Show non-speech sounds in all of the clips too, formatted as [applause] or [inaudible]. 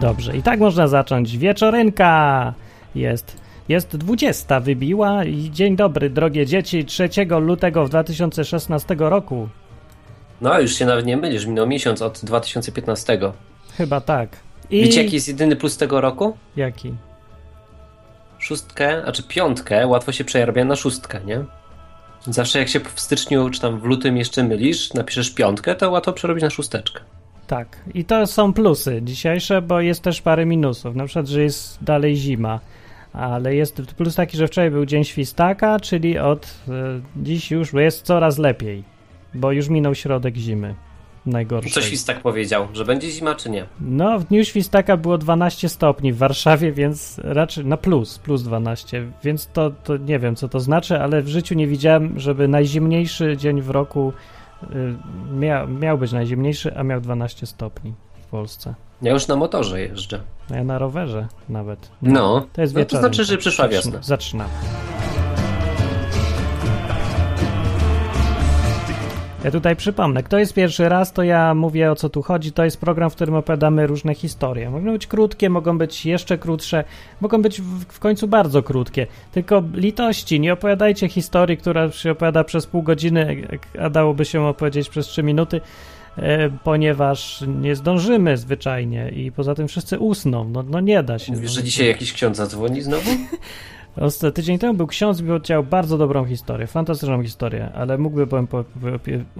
Dobrze, i tak można zacząć. Wieczorynka jest. Jest 20 wybiła i dzień dobry, drogie dzieci, 3 lutego 2016 roku. No, już się nawet nie mylisz, minął miesiąc od 2015. Chyba tak. I... Wiecie, jaki jest jedyny plus tego roku? Jaki? Szóstkę, znaczy piątkę, łatwo się przejarbia na szóstkę, nie? Zawsze jak się w styczniu czy tam w lutym jeszcze mylisz, napiszesz piątkę, to łatwo przerobić na szósteczkę. Tak, i to są plusy dzisiejsze, bo jest też parę minusów. Na przykład, że jest dalej zima, ale jest plus taki, że wczoraj był dzień świstaka, czyli od y, dziś już jest coraz lepiej, bo już minął środek zimy. Najgorszy. Co Świstak powiedział, że będzie zima czy nie? No, w dniu świstaka było 12 stopni w Warszawie, więc raczej na plus, plus 12, więc to, to nie wiem, co to znaczy, ale w życiu nie widziałem, żeby najzimniejszy dzień w roku Mia, miał być najzimniejszy, a miał 12 stopni w Polsce. Ja już na motorze jeżdżę. Ja na rowerze nawet. No, to jest no to znaczy, że przyszła wiosna. Zaczynamy. Ja tutaj przypomnę, kto jest pierwszy raz, to ja mówię o co tu chodzi. To jest program, w którym opowiadamy różne historie. Mogą być krótkie, mogą być jeszcze krótsze, mogą być w, w końcu bardzo krótkie. Tylko litości, nie opowiadajcie historii, która się opowiada przez pół godziny, a dałoby się opowiedzieć przez trzy minuty, e, ponieważ nie zdążymy zwyczajnie i poza tym wszyscy usną. No, no nie da się. Mówisz, że dzisiaj jakiś ksiądz zadzwoni znowu? [laughs] Tydzień temu był ksiądz i chciał bardzo dobrą historię, fantastyczną historię, ale mógłby powiem,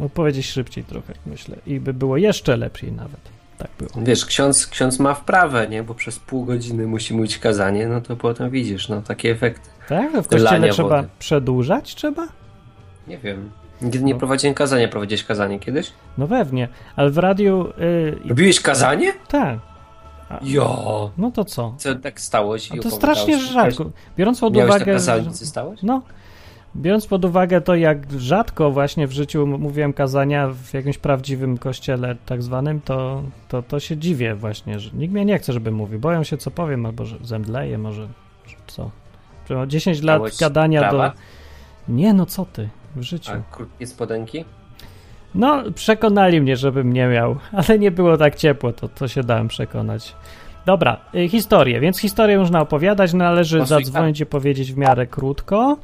opowiedzieć szybciej trochę, myślę, i by było jeszcze lepiej nawet. Tak było. Wiesz, ksiądz, ksiądz ma wprawę, nie? Bo przez pół godziny musi mówić kazanie, no to potem widzisz, no takie efekty. Tak? W kościele trzeba wody. przedłużać? Trzeba? Nie wiem. Nigdy nie no. prowadziłem kazania. Prowadziłeś kazanie kiedyś? No pewnie, ale w radiu... Yy... Robiłeś kazanie? Tak. Jo. No to co? Co tak stało się? No to strasznie rzadko. Biorąc pod Miałeś uwagę. kazalnicy stałeś? No. Biorąc pod uwagę to, jak rzadko właśnie w życiu mówiłem kazania w jakimś prawdziwym kościele tak zwanym, to, to, to się dziwię właśnie, że nikt mnie nie chce, żeby mówił. Boją się, co powiem, albo że zemdleję, może co. 10 lat gadania prawa? do... Nie, no co ty, w życiu. A krótkie spodenki? No, przekonali mnie, żebym nie miał, ale nie było tak ciepło, to, to się dałem przekonać. Dobra, y, historię, więc historię można opowiadać, należy Masz zadzwonić i powiedzieć w miarę krótko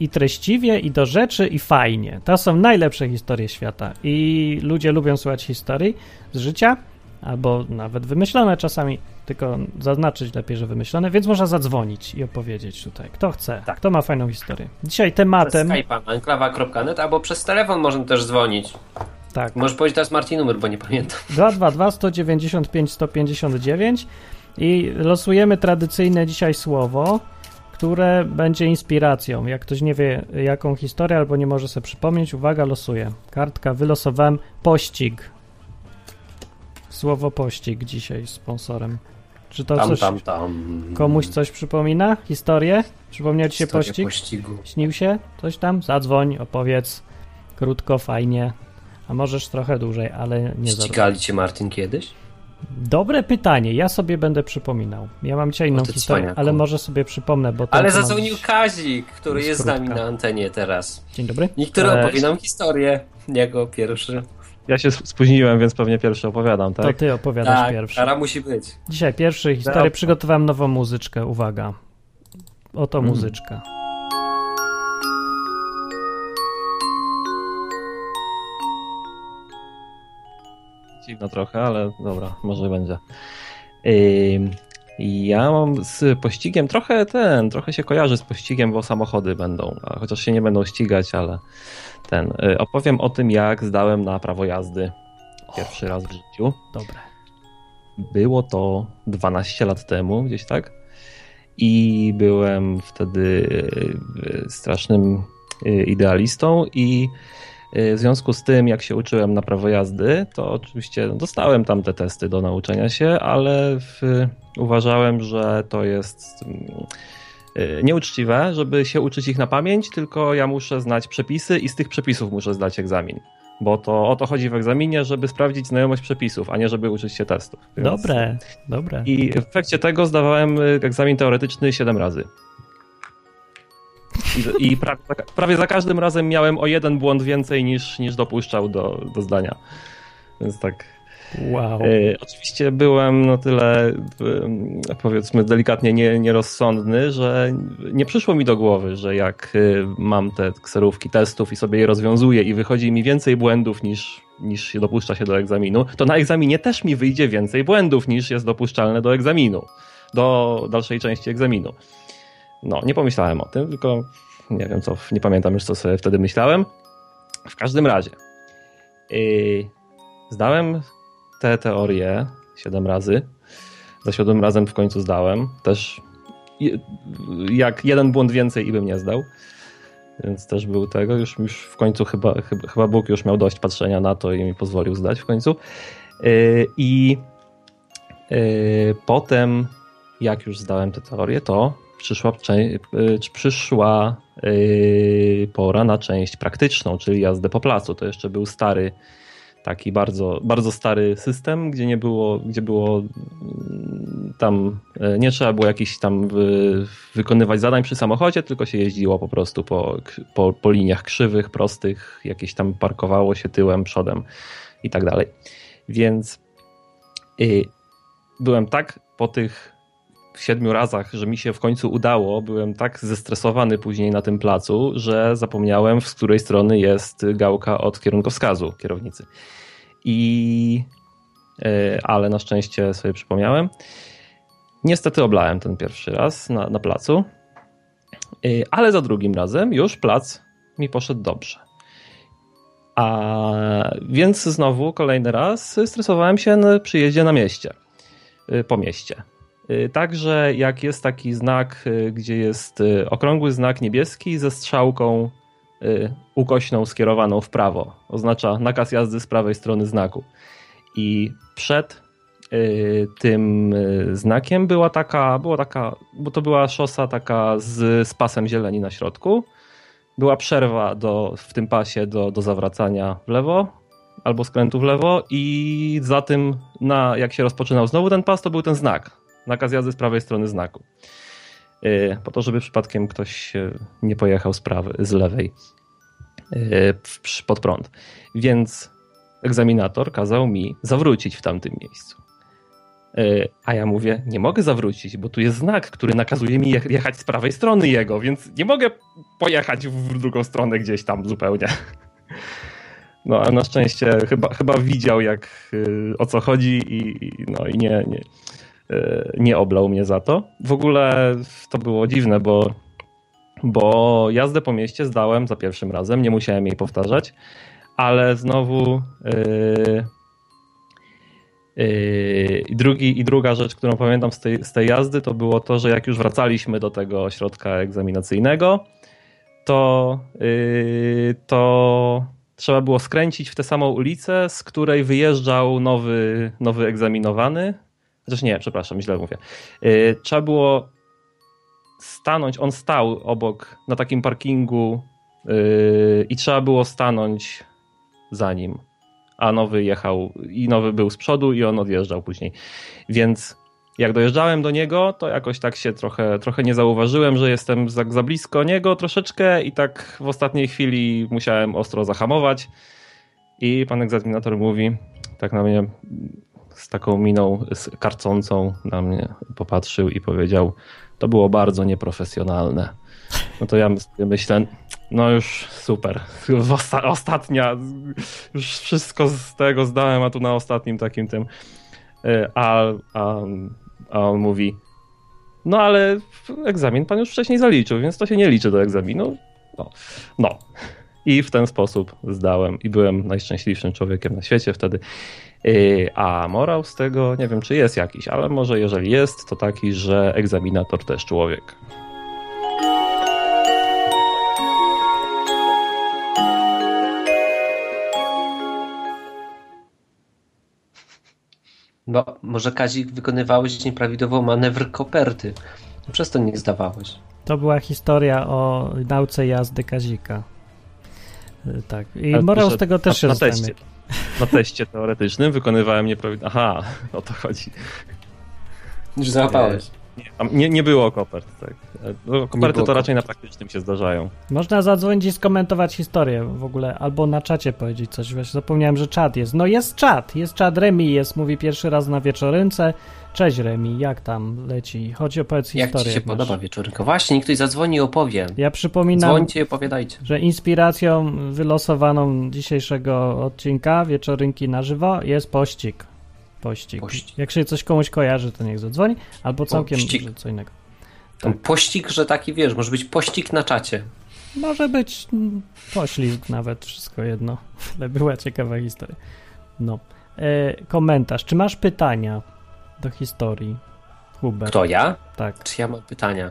i treściwie, i do rzeczy, i fajnie. To są najlepsze historie świata i ludzie lubią słuchać historii z życia, albo nawet wymyślone czasami, tylko zaznaczyć lepiej, że wymyślone, więc można zadzwonić i opowiedzieć tutaj. Kto chce, tak. kto ma fajną historię. Dzisiaj tematem... Przez Skype'a, enklawa.net, albo przez telefon można też dzwonić. Tak. Możesz powiedzieć teraz Martin numer, bo nie pamiętam. 222 195 159 i losujemy tradycyjne dzisiaj słowo, które będzie inspiracją. Jak ktoś nie wie jaką historię albo nie może sobie przypomnieć, uwaga, losuję. Kartka, wylosowałem pościg. Słowo pościg dzisiaj sponsorem. Czy to tam, coś, tam, tam. komuś coś przypomina? Historię? Przypomniał ci się pościg? pościgu. Śnił się? Coś tam? Zadzwoń, opowiedz. Krótko, fajnie. A możesz trochę dłużej, ale nie za Ścigali cię Martin kiedyś? Dobre pytanie, ja sobie będę przypominał. Ja mam dzisiaj inną historię, cwaniaku. ale może sobie przypomnę, bo Ale zadzwonił Kazik, który jest z nami na antenie teraz. Dzień dobry. I który opowie nam historię jako pierwszy. Ja się spóźniłem, więc pewnie pierwszy opowiadam, tak? To ty opowiadasz tak, pierwszy. Tak, musi być. Dzisiaj pierwszy historię. Przygotowałem nową muzyczkę, uwaga. Oto mm. muzyczka. Dziwno trochę, ale dobra, może będzie. Yy, ja mam z pościgiem trochę ten, trochę się kojarzy z pościgiem, bo samochody będą, chociaż się nie będą ścigać, ale ten. Yy, opowiem o tym, jak zdałem na prawo jazdy pierwszy o, raz w życiu. Dobre. Było to 12 lat temu, gdzieś tak. I byłem wtedy yy, strasznym yy, idealistą i Y, w związku z tym, jak się uczyłem na prawo jazdy, to oczywiście dostałem tam te testy do nauczenia się, ale w, uważałem, że to jest y, nieuczciwe, żeby się uczyć ich na pamięć, tylko ja muszę znać przepisy i z tych przepisów muszę zdać egzamin. Bo to o to chodzi w egzaminie, żeby sprawdzić znajomość przepisów, a nie żeby uczyć się testów. Więc... Dobre, dobre. I w efekcie tego zdawałem y, egzamin teoretyczny 7 razy. I, i prawie, prawie, za każdym razem miałem o jeden błąd więcej niż, niż dopuszczał do, do zdania. Więc tak. Wow. E, oczywiście byłem no tyle, powiedzmy, delikatnie nie, nierozsądny, że nie przyszło mi do głowy, że jak e, mam te kserówki testów i sobie je rozwiązuję i wychodzi mi więcej błędów niż, niż się dopuszcza się do egzaminu, to na egzaminie też mi wyjdzie więcej błędów niż jest dopuszczalne do egzaminu, do dalszej części egzaminu. No, nie pomyślałem o tym, tylko nie wiem co, nie pamiętam już co sobie wtedy myślałem. W każdym razie. Yy, zdałem te teorie siedem razy. Za siódmym razem w końcu zdałem. Też jak jeden błąd więcej i bym nie zdał. Więc też był tego. Już, już w końcu chyba, chyba, chyba Bóg już miał dość patrzenia na to i mi pozwolił zdać w końcu. Yy, I yy, potem, jak już zdałem te teorie, to przyszła, yy, przyszła pora na część praktyczną, czyli jazdę po placu. To jeszcze był stary taki bardzo, bardzo stary system, gdzie nie było, gdzie było mm, tam, e, nie trzeba było jakiś tam wy, wykonywać zadań przy samochodzie, tylko się jeździło po prostu po, po, po liniach krzywych, prostych, jakieś tam parkowało się tyłem, przodem i tak dalej. Więc y, byłem tak po tych siedmiu razach, że mi się w końcu udało, byłem tak zestresowany później na tym placu, że zapomniałem, z której strony jest gałka od kierunkowskazu kierownicy. I e, ale na szczęście sobie przypomniałem. Niestety oblałem ten pierwszy raz na, na placu, e, ale za drugim razem już plac mi poszedł dobrze. A więc znowu kolejny raz stresowałem się na przyjeździe na mieście, e, po mieście. Także jak jest taki znak, gdzie jest okrągły znak niebieski ze strzałką Y, ukośną skierowaną w prawo. Oznacza nakaz jazdy z prawej strony znaku. I przed y, tym y, znakiem była taka, była taka, bo to była szosa taka z, z pasem zieleni na środku. Była przerwa do, w tym pasie do, do zawracania w lewo albo skrętu w lewo i za tym, na, jak się rozpoczynał znowu ten pas, to był ten znak. Nakaz jazdy z prawej strony znaku. Y, po to, żeby przypadkiem ktoś nie pojechał z, prawej, z lewej y, pod prąd. Więc egzaminator kazał mi zawrócić w tamtym miejscu. A ja mówię, nie mogę zawrócić, bo tu jest znak, który nakazuje mi jechać z prawej strony jego, więc nie mogę pojechać w drugą stronę gdzieś tam zupełnie. No a na szczęście chyba, chyba widział jak o co chodzi i, no, i nie, nie, E, nie oblał mnie za to. W ogóle to było dziwne, bo, bo jazdę po mieście zdałem za pierwszym razem, nie musiałem jej powtarzać, ale znowu yy, yy, drugi, i druga rzecz, którą pamiętam z tej, z tej jazdy, to było to, że jak już wracaliśmy do tego ośrodka egzaminacyjnego, to, yy, to trzeba było skręcić w tę samą ulicę, z której wyjeżdżał nowy, nowy egzaminowany, Chociaż nie, przepraszam, źle mówię. Y, trzeba było stanąć, on stał obok, na takim parkingu y, i trzeba było stanąć za nim. A nowy jechał i nowy był z przodu i on odjeżdżał później. Więc jak dojeżdżałem do niego, to jakoś tak się trochę, trochę nie zauważyłem, że jestem za, za blisko niego troszeczkę i tak w ostatniej chwili musiałem ostro zahamować. I pan egzaminator mówi, tak na mnie z taką miną karcącą na mnie popatrzył i powiedział: To było bardzo nieprofesjonalne. No to ja myślę, no już super. Ostatnia, już wszystko z tego zdałem, a tu na ostatnim takim tym. E, a, a, a on mówi: No ale egzamin pan już wcześniej zaliczył, więc to się nie liczy do egzaminu. No. no. I w ten sposób zdałem i byłem najszczęśliwszym człowiekiem na świecie wtedy. Y, a morał z tego, nie wiem czy jest jakiś, ale może jeżeli jest, to taki, że egzaminator też człowiek. No, może Kazik wykonywałeś nieprawidłową manewr koperty. Przez to nie zdawałeś. To była historia o nauce jazdy Kazika. Y, tak. I Ale morał z tego też jest. Na na teście teoretycznym wykonywałem nieprawidłowo. Aha, o to chodzi. Już załapałeś. Nie, nie, nie było kopert, tak. No, koperty to raczej na praktycznym się zdarzają. Można zadzwonić i skomentować historię w ogóle, albo na czacie powiedzieć coś. Właśnie zapomniałem, że czat jest. No jest czat, jest czat Remi, jest, mówi pierwszy raz na wieczorynce. Cześć Remi, jak tam leci? Chodź opowiedz jak historię. Jak ci się jak podoba wieczorynka? Właśnie, ktoś zadzwoni i opowie. Ja przypominam, Dzwońcie i opowiadajcie. że inspiracją wylosowaną dzisiejszego odcinka wieczorynki na żywo jest pościg. Pościg. pościg. Jak się coś komuś kojarzy, to niech zadzwoni, albo całkiem pościg. co innego. Tak. Pościg, że taki wiesz, może być pościg na czacie. Może być poślizg nawet, wszystko jedno. [laughs] Ale była ciekawa historia. No. E, komentarz. Czy masz pytania do historii? Hubert. Kto ja? Tak. Czy ja mam pytania?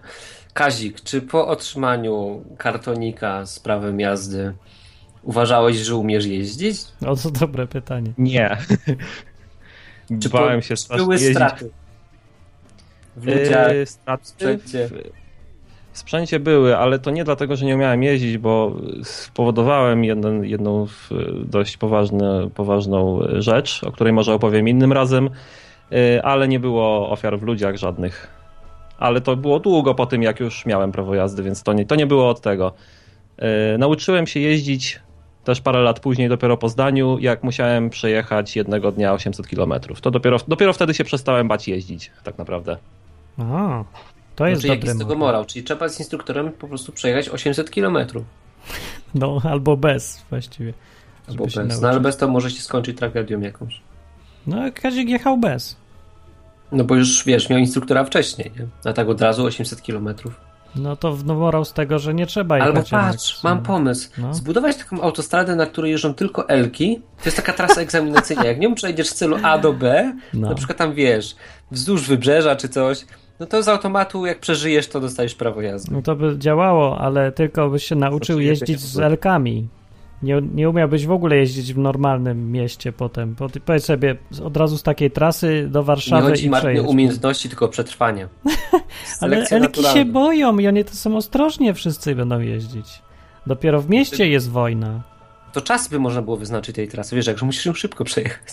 Kazik, czy po otrzymaniu kartonika z prawem jazdy uważałeś, że umiesz jeździć? O, to dobre pytanie. Nie. [laughs] Czy Bałem się strasznie były jeździć. straty? W ludziach, yy, straty w sprzęcie. W sprzęcie były, ale to nie dlatego, że nie umiałem jeździć, bo spowodowałem jeden, jedną dość poważny, poważną rzecz, o której może opowiem innym razem, yy, ale nie było ofiar w ludziach żadnych. Ale to było długo po tym, jak już miałem prawo jazdy, więc to nie, to nie było od tego. Yy, nauczyłem się jeździć też parę lat później, dopiero po zdaniu, jak musiałem przejechać jednego dnia 800 km. To dopiero, dopiero wtedy się przestałem bać jeździć, tak naprawdę. A, to jest znaczy, jaki z tego morał? Czyli trzeba z instruktorem po prostu przejechać 800 km. [laughs] No, albo bez właściwie. Albo bez. No ale bez to może się skończyć tragedią jakąś. No, Kazik jechał bez. No bo już, wiesz, miał instruktora wcześniej, nie? A tak od razu 800 kilometrów. No to no, morał z tego, że nie trzeba jechać. Albo patrz, mam pomysł. No. Zbudować taką autostradę, na której jeżdżą tylko Elki. To jest taka trasa egzaminacyjna. Jak nią przejdziesz z celu A do B, no. na przykład tam wiesz, wzdłuż wybrzeża czy coś, no to z automatu jak przeżyjesz, to dostajesz prawo jazdy. No to by działało, ale tylko byś się nauczył jeździć z Elkami. Nie, nie umiałbyś w ogóle jeździć w normalnym mieście potem. Powiedz sobie od razu z takiej trasy do Warszawy nie chodzi i przejedź. Nie umiejętności, tylko przetrwanie. [laughs] Ale elki się boją i oni to są ostrożnie wszyscy będą jeździć. Dopiero w mieście jest wojna. To czas by można było wyznaczyć tej trasy. Wiesz, że musisz ją szybko [laughs] przejechać.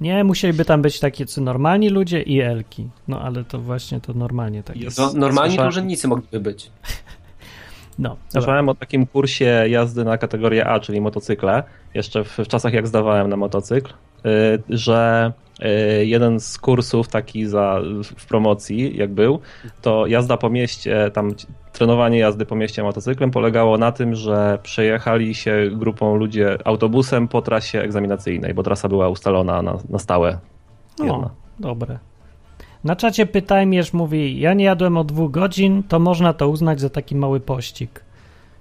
Nie, musieliby tam być takie normalni ludzie i elki. No ale to właśnie to normalnie tak jest. No, normalni to urzędnicy mogliby być. [laughs] No, Słyszałem o takim kursie jazdy na kategorię A, czyli motocykle, jeszcze w, w czasach jak zdawałem na motocykl, yy, że yy, jeden z kursów taki za, w promocji, jak był, to jazda po mieście, tam trenowanie jazdy po mieście motocyklem polegało na tym, że przejechali się grupą ludzi autobusem po trasie egzaminacyjnej, bo trasa była ustalona na, na stałe. Jedna. O, dobre. Na czacie Pytajmierz mówi, ja nie jadłem od dwóch godzin, to można to uznać za taki mały pościg.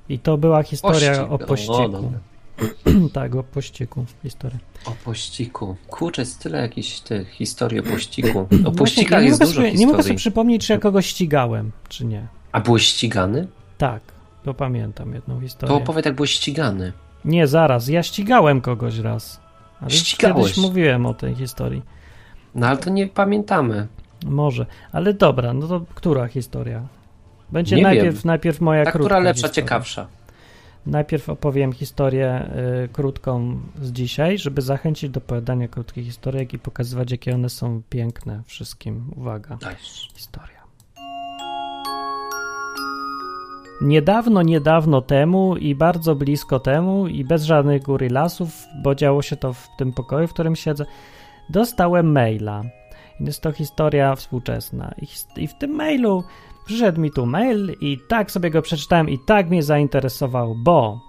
I to była historia pościg. o pościgu. [clears throat] tak, o pościgu historia. O pościgu. Kurczę, jest tyle jakichś tych historii o pościgu. O pościgach jest dużo sobie, Nie mogę sobie przypomnieć, czy ja kogoś ścigałem, czy nie. A byłeś ścigany? Tak, to pamiętam jedną historię. To opowiedz, jak byłeś ścigany. Nie, zaraz, ja ścigałem kogoś raz. Ale Ścigałeś? Kiedyś mówiłem o tej historii. No ale to nie pamiętamy. Może, ale dobra, no to która historia? Będzie nie najpierw, wiem. najpierw moja Ta, krótka która lepsza, historia. ciekawsza. Najpierw opowiem historię y, krótką z dzisiaj, żeby zachęcić do opowiadania krótkich historiek i pokazywać, jakie one są piękne wszystkim. Uwaga. Nice. Historia. Niedawno, niedawno temu i bardzo blisko temu i bez żadnych góry lasów, bo działo się to w tym pokoju, w którym siedzę, dostałem maila – jest to historia współczesna. I, w tym mailu przyszedł mi tu mail i tak sobie go przeczytałem i tak mnie zainteresował, bo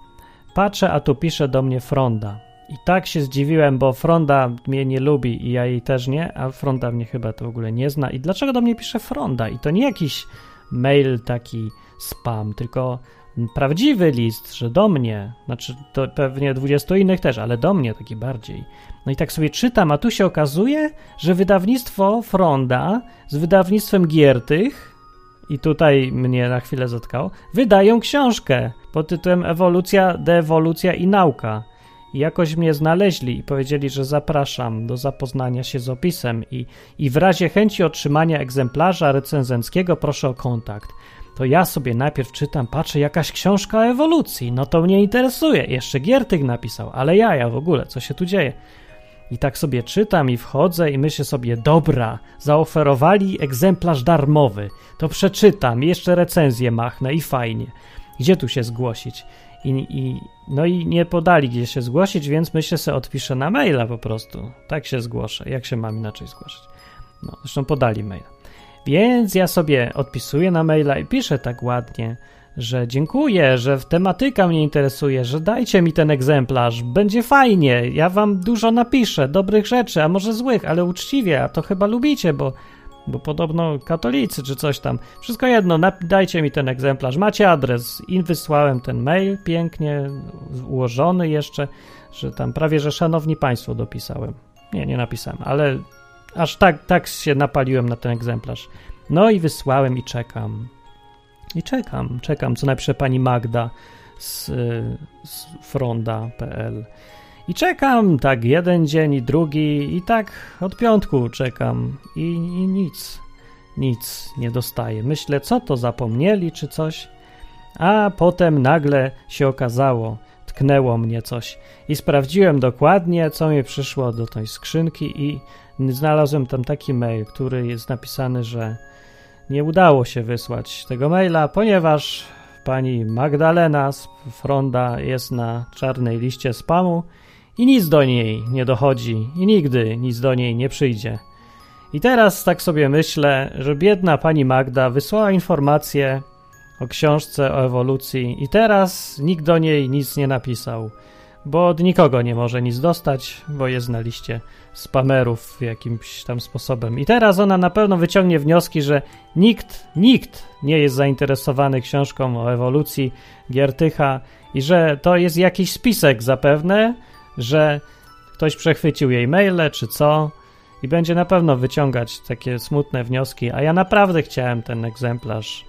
patrzę, a tu pisze do mnie Fronda. I tak się zdziwiłem, bo Fronda mnie nie lubi i ja jej też nie, a Fronda mnie chyba to w ogóle nie zna. I dlaczego do mnie pisze Fronda? I to nie jakiś mail taki spam, tylko prawdziwy list, że do mnie, znaczy to pewnie 20 innych też, ale do mnie taki bardziej. No i tak sobie czytam, a tu się okazuje, że wydawnictwo Fronda z wydawnictwem Giertych, i tutaj mnie na chwilę zatkało, wydają książkę pod tytułem Ewolucja, deewolucja i nauka. I jakoś mnie znaleźli i powiedzieli, że zapraszam do zapoznania się z opisem i, i w razie chęci otrzymania egzemplarza recenzenckiego proszę o kontakt to ja sobie najpierw czytam, patrzę, jakaś książka o ewolucji, no to mnie interesuje. Jeszcze Giertych napisał, ale ja, ja w ogóle, co się tu dzieje? I tak sobie czytam i wchodzę i myślę sobie, dobra, zaoferowali egzemplarz darmowy, to przeczytam, jeszcze recenzję machnę i fajnie. Gdzie tu się zgłosić? I, i, no i nie podali, gdzie się zgłosić, więc myślę sobie, odpiszę na maila po prostu. Tak się zgłoszę. Jak się mam inaczej zgłosić? No, zresztą podali maila. Więc ja sobie odpisuję na maila i piszę tak ładnie, że dziękuję, że tematyka mnie interesuje, że dajcie mi ten egzemplarz, będzie fajnie, ja wam dużo napiszę, dobrych rzeczy, a może złych, ale uczciwie, a to chyba lubicie, bo, bo podobno katolicy czy coś tam. Wszystko jedno, dajcie mi ten egzemplarz, macie adres i wysłałem ten mail pięknie ułożony jeszcze, że tam prawie, że szanowni państwo dopisałem. Nie, nie napisałem, ale aż tak, tak się napaliłem na ten egzemplarz. No i wysłałem i czekam. I czekam, czekam, co napisze pani Magda z, z fronda.pl. I czekam tak jeden dzień i drugi, i tak od piątku czekam. I, I, nic, nic nie dostaję. Myślę, co to zapomnieli czy coś. A potem nagle się okazało, tknęło mnie coś. I sprawdziłem dokładnie, co mi przyszło do tej skrzynki, i znalazłem tam taki mail, który jest napisany, że nie udało się wysłać tego maila, ponieważ pani Magdalena z Fronda jest na czarnej liście spamu i nic do niej nie dochodzi i nigdy nic do niej nie przyjdzie. I teraz tak sobie myślę, że biedna pani Magda wysłała informację o książce o ewolucji i teraz nikt do niej nic nie napisał, bo od nikogo nie może nic dostać, bo jest na liście spamerów jakimś tam sposobem. I teraz ona na pewno wyciągnie wnioski, że nikt, nikt nie jest zainteresowany książką o ewolucji Giertycha i że to jest jakiś spisek zapewne, że ktoś przechwycił jej maile czy co i będzie na pewno wyciągać takie smutne wnioski, a ja naprawdę chciałem ten egzemplarz.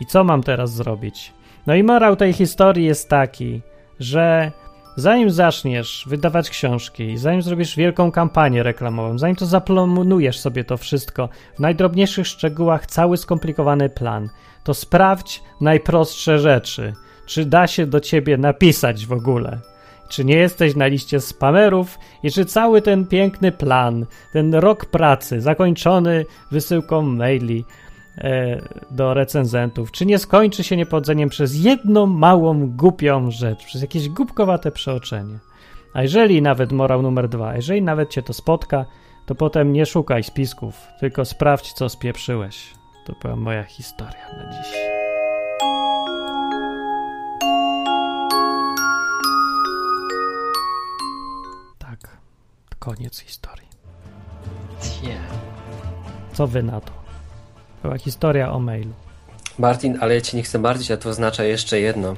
I co mam teraz zrobić? No i morał tej historii jest taki, że Zanim zaczniesz wydawać książki, zanim zrobisz wielką kampanię reklamową, zanim to zaplanujesz sobie to wszystko, w najdrobniejszych szczegółach cały skomplikowany plan, to sprawdź najprostsze rzeczy. Czy da się do ciebie napisać w ogóle? Czy nie jesteś na liście spamerów i czy cały ten piękny plan, ten rok pracy zakończony wysyłką maili, do recenzentów, czy nie skończy się niepodzeniem przez jedną małą, głupią rzecz, przez jakieś głupkowate przeoczenie. A jeżeli nawet morał numer dwa, jeżeli nawet cię to spotka, to potem nie szukaj spisków, tylko sprawdź, co spieprzyłeś. To była moja historia na dziś. Tak, koniec historii. Co wy na to? Była historia o mailu. Martin, ale ja cię nie chcę martwić, a to oznacza jeszcze jedno.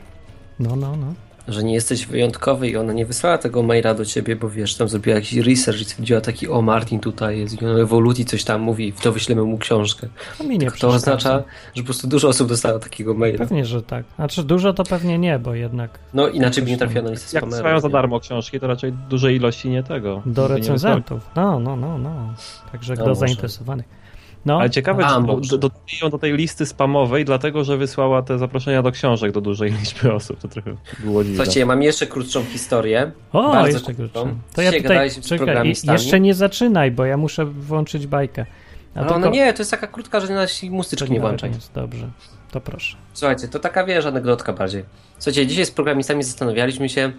No, no, no. Że nie jesteś wyjątkowy i ona nie wysłała tego maila do ciebie, bo wiesz, tam zrobiła jakiś research i widziała taki, o Martin tutaj jest i on o ewolucji coś tam mówi, to wyślemy mu książkę. To mi nie To oznacza, że po prostu dużo osób dostało takiego maila. Pewnie, że tak. Znaczy dużo to pewnie nie, bo jednak... No inaczej by nie trafiła na listę Jak spamerów. za darmo książki, to raczej dużej ilości nie tego. Do recenzentów. No, no, no, no. Także no, do może. zainteresowanych. No. Ale ciekawe, A, czy do, do, do, tej listy spamowej, dlatego że wysłała te zaproszenia do książek do dużej [laughs] liczby osób. To trochę było dziwne. Słuchajcie, ja mam jeszcze krótszą historię. O, Bardzo jeszcze krótszą. To ja tutaj, czekaj, jeszcze nie zaczynaj, bo ja muszę włączyć bajkę. A no, tylko... no nie, to jest taka krótka, że nasi mustyczki nie włączać. Jest, dobrze, to proszę. Słuchajcie, to taka, wiesz, anegdotka bardziej. Słuchajcie, dzisiaj z programistami zastanawialiśmy się,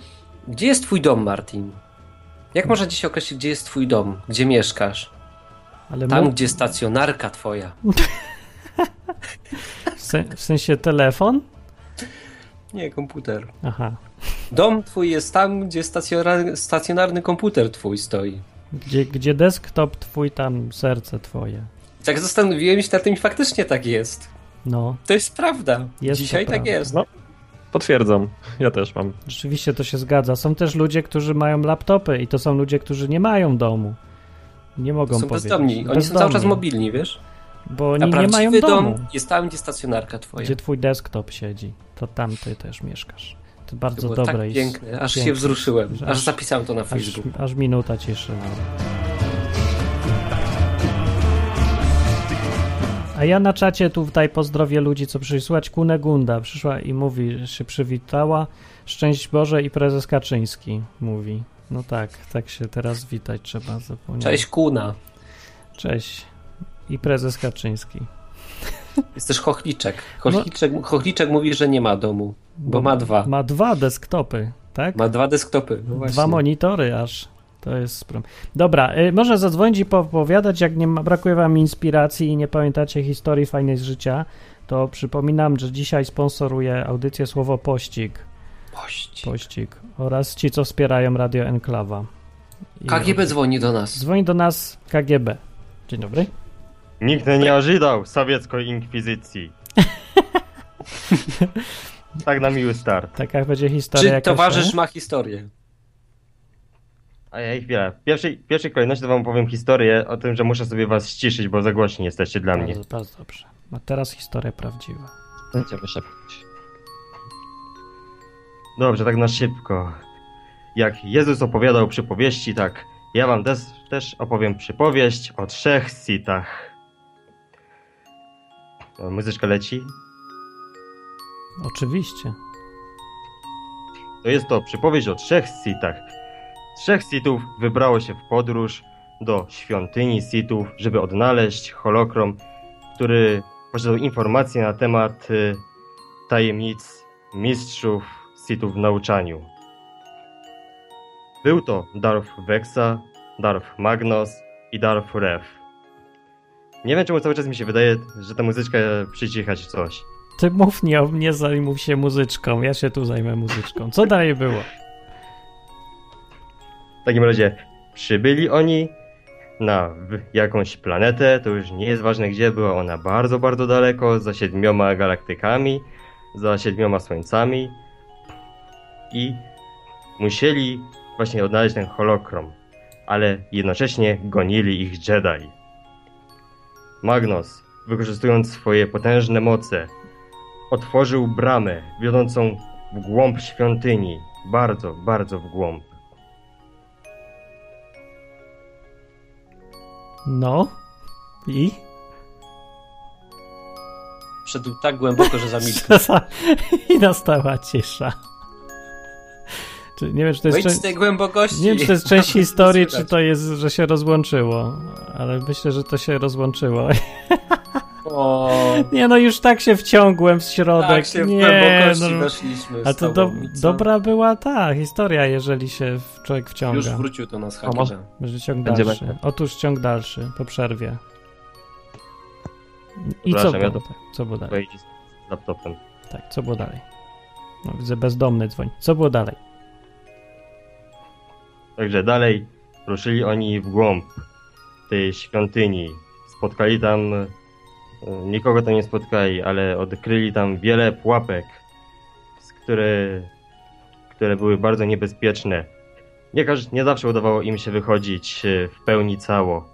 gdzie jest twój dom, Martin? Jak można dzisiaj określić, gdzie jest twój dom? Gdzie mieszkasz? Ale Tam, gdzie stacjonarka twoja. w, se w sensie telefon? Nie, komputer. Aha. Dom twój jest tam, gdzie stacjonarny, stacjonarny komputer twój stoi. Gdzie, gdzie desktop twój, tam serce twoje. Tak zastanowiłem się nad tym i faktycznie tak jest. No. To jest prawda. Jest Dzisiaj tak prawda. jest. No, potwierdzam. Ja też mam. Rzeczywiście to się zgadza. Są też ludzie, którzy mają laptopy i to są ludzie, którzy nie mają domu. Nie mogą są powiedzieć. bezdomni. Oni bezdomni. są cały czas mobilni, wiesz? Bo oni nie mają domu. dom jest tam, gdzie stacjonarka twoja. Gdzie twój desktop siedzi, to tam ty też mieszkasz. To bardzo to dobre. Tak piękne, aż piękne. się wzruszyłem, aż, aż zapisałem to na Facebooku. Aż, aż minuta ciszy. A ja na czacie tutaj pozdrowię ludzi, co przyszli słuchać. Kunegunda przyszła i mówi, że się przywitała. Szczęść Boże i prezes Kaczyński mówi. No tak, tak się teraz witać trzeba, zapomnieć. Cześć Kuna. Cześć. I prezes Kaczyński. Jest też Chochliczek. Chochliczek, no, Chochliczek mówi, że nie ma domu, bo ma dwa. Ma dwa desktopy, tak? Ma dwa desktopy. No dwa monitory aż. To jest problem. Dobra, y, może zadzwonić i poopowiadać, jak nie ma, brakuje wam inspiracji i nie pamiętacie historii fajnej z życia, to przypominam, że dzisiaj sponsoruje audycję słowo Pościg. Pościg. Pościg oraz ci, co wspierają Radio Enklawa. I KGB dzwoni do nas. Dzwoni do nas KGB. Dzień dobry. Nikt nie ożydał sowieckiej inkwizycji. [laughs] tak na miły start. Tak, jak będzie historia. Czy towarzysz ma historię? A ja chwilę. W pierwszej, w pierwszej kolejności to wam powiem historię o tym, że muszę sobie was ściszyć, bo za głośni jesteście dla bardzo, mnie. Bardzo dobrze. A teraz historia prawdziwa. Będziemy szepnąć. Dobrze, tak na szybko. Jak Jezus opowiadał przypowieści, tak ja wam też, też opowiem przypowieść o trzech sitach. Muzyczka leci? Oczywiście. To jest to przypowieść o trzech sitach. Trzech sitów wybrało się w podróż do świątyni sitów, żeby odnaleźć holokrom, który posiadał informacje na temat y, tajemnic mistrzów sitów w nauczaniu. Był to Darth Vexa, Darth Magnus i Darth Rev. Nie wiem, czemu cały czas mi się wydaje, że ta muzyczka przycichać coś. Ty mów nie o mnie, zajmuj się muzyczką. Ja się tu zajmę muzyczką. Co dalej było? W takim razie przybyli oni na jakąś planetę, to już nie jest ważne gdzie, była ona bardzo, bardzo daleko, za siedmioma galaktykami, za siedmioma słońcami i musieli właśnie odnaleźć ten holokrom, ale jednocześnie gonili ich Jedi. Magnus, wykorzystując swoje potężne moce, otworzył bramę wiodącą w głąb świątyni, bardzo, bardzo w głąb. No i? Wszedł tak głęboko, że zamilkł. [laughs] I nastała cisza. Czy, nie wiem, czy to jest. z tej głębokości. Nie wiem, czy to jest część [laughs] historii, czy to jest, że się rozłączyło. Ale myślę, że to się rozłączyło. O. [laughs] Nie no, już tak się wciągłem w środek. Tak się nie, w głębokości no, weszliśmy. A to do, dobra była ta historia, jeżeli się człowiek wciąga. Już wrócił do nas haker. Może, może ciąg dalszy. Otóż ciąg dalszy, po przerwie. I co było, ja to co było dalej? Z laptopem. Tak, co było dalej? No, widzę bezdomny dzwoni. Co było dalej? Także dalej ruszyli oni w głąb tej świątyni. Spotkali tam, e, nikogo tam nie spotkali, ale odkryli tam wiele pułapek, które, które były bardzo niebezpieczne. Nie, nie zawsze udawało im się wychodzić e, w pełni cało.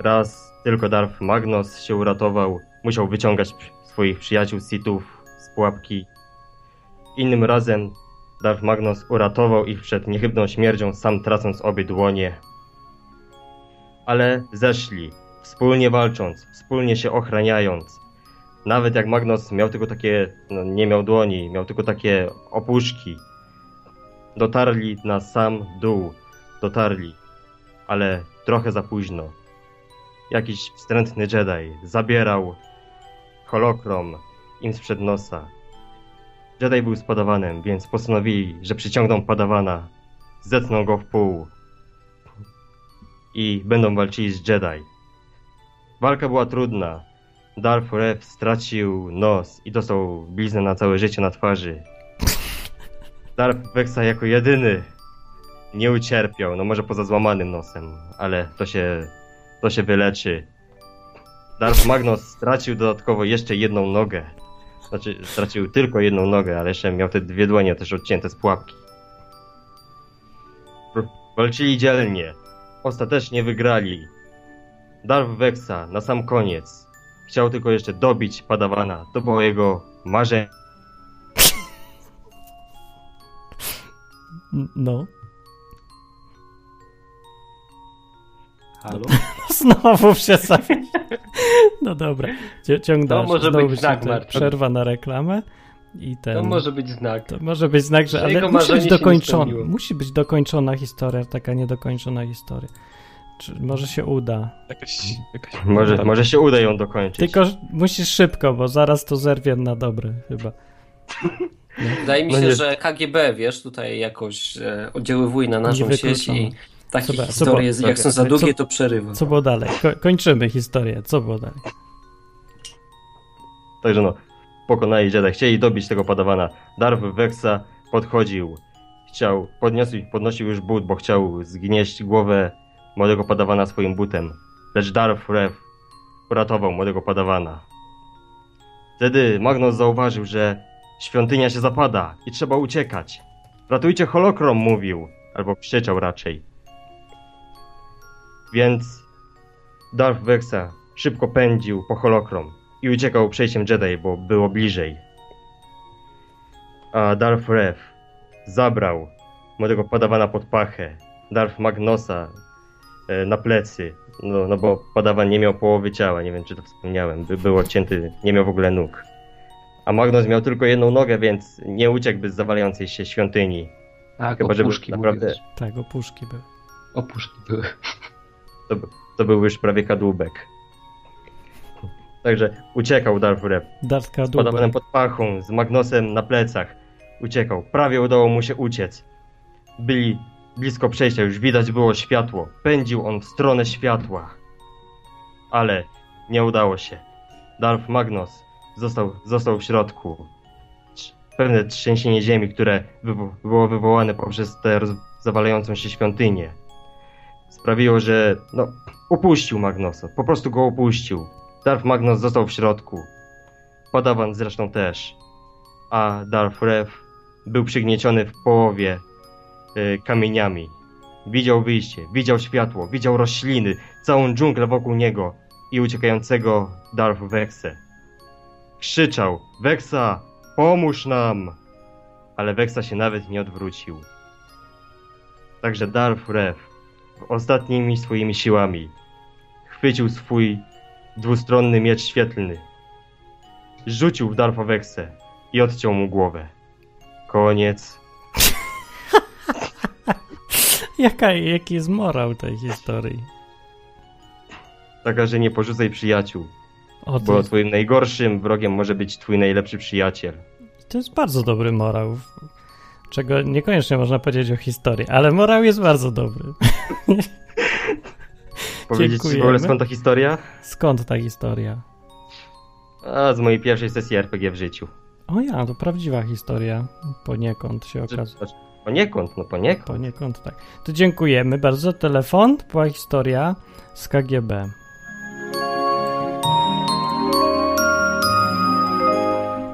Raz tylko Darth Magnus się uratował, musiał wyciągać swoich przyjaciół Sithów z pułapki. Innym razem Darth Magnus uratował ich przed niechybną śmiercią, sam tracąc obie dłonie. Ale zeszli, wspólnie walcząc, wspólnie się ochraniając. Nawet jak Magnus miał tylko takie, no nie miał dłoni, miał tylko takie opuszki. Dotarli na sam dół, dotarli, ale trochę za późno. Jakiś wstrętny Jedi zabierał holokrom im sprzed nosa. Jedi był z padawanem, więc postanowili, że przyciągną padawana, zetną go w pół i będą walczyli z Jedi. Walka była trudna. Darth Rev stracił nos i dostał bliznę na całe życie na twarzy. Darth Vexa jako jedyny nie ucierpiał, no może poza złamanym nosem, ale to się, to się wyleczy. Darth Magnus stracił dodatkowo jeszcze jedną nogę. Znaczy, stracił tylko jedną nogę, ale jeszcze miał te dwie dłonie też odcięte z pułapki. Walczyli dzielnie. Ostatecznie wygrali. Darth Vexa na sam koniec chciał tylko jeszcze dobić Padawana. To było jego marzenie. No. Halo? [laughs] Znowu się No dobra, ciąg dalszy. To może Znowu być tak, Marcin. Przerwa na reklamę. I ten, to może być znak. To może być znak, że, że ale musi być dokończona. Musi być dokończona historia, taka niedokończona historia. Czy może się uda? Jakaś, jakaś... Może, może się uda ją dokończyć. Tylko musisz szybko, bo zaraz to zerwie na dobre chyba. Wydaje mi się, no że KGB, wiesz, tutaj jakoś e, oddziaływuje na naszą sieć i takie co historie, co jak są za długie, to przerywa. Co było dalej? Ko kończymy historię. Co było dalej? Także no, pokonali Jedi, chcieli dobić tego padawana. Darth Vexa podchodził, chciał, podniósł, podnosił już but, bo chciał zgnieść głowę młodego padawana swoim butem. Lecz Darth Rev uratował młodego padawana. Wtedy Magnus zauważył, że świątynia się zapada i trzeba uciekać. Ratujcie holokrom, mówił, albo krzyczał raczej. Więc Darth Vexa szybko pędził po holokrom i uciekał przejściem Jedi, bo było bliżej. A Darth Rev zabrał młodego padawana pod pachę, Darth Magnosa e, na plecy, no, no bo padawan nie miał połowy ciała, nie wiem czy to wspomniałem, by był odcięty, nie miał w ogóle nóg. A Magnus miał tylko jedną nogę, więc nie uciekłby z zawalającej się świątyni. Tak, Chyba, naprawdę... Tak, opuszki były. Opuszki były. To, to był już prawie kadłubek. Także uciekał Darth Rep. Darth Z podobnym pod pachą, z Magnosem na plecach. Uciekał. Prawie udało mu się uciec. Byli blisko przejścia, już widać było światło. Pędził on w stronę światła. Ale nie udało się. Darth Magnos został, został w środku. Pewne trzęsienie ziemi, które było wywołane poprzez tę zawalającą się świątynię, sprawiło, że no, upuścił Magnosa. Po prostu go upuścił. Darth Magnus został w środku. Padawan zresztą też. A Darth Rev był przygnieciony w połowie y, kamieniami. Widział wyjście, widział światło, widział rośliny, całą dżunglę wokół niego i uciekającego Darth Vexe. Krzyczał: Vexa, pomóż nam! Ale Vexa się nawet nie odwrócił. Także Darth Rev ostatnimi swoimi siłami chwycił swój dwustronny miecz świetlny. Rzucił w Darfowekse i odciął mu głowę. Koniec. [laughs] Jaka, jaki jest morał tej historii? Taka, że nie porzucaj przyjaciół. O, bo jest... twoim najgorszym wrogiem może być twój najlepszy przyjaciel. To jest bardzo dobry morał. Czego niekoniecznie można powiedzieć o historii, ale morał jest bardzo dobry. [laughs] Powiedzieć w ogóle skąd ta historia? Skąd ta historia? A, z mojej pierwszej sesji RPG w życiu. O ja, to prawdziwa historia. Poniekąd się okazuje. Poniekąd, no poniekąd. Poniekąd, tak. To dziękujemy bardzo. Telefon, była historia z KGB.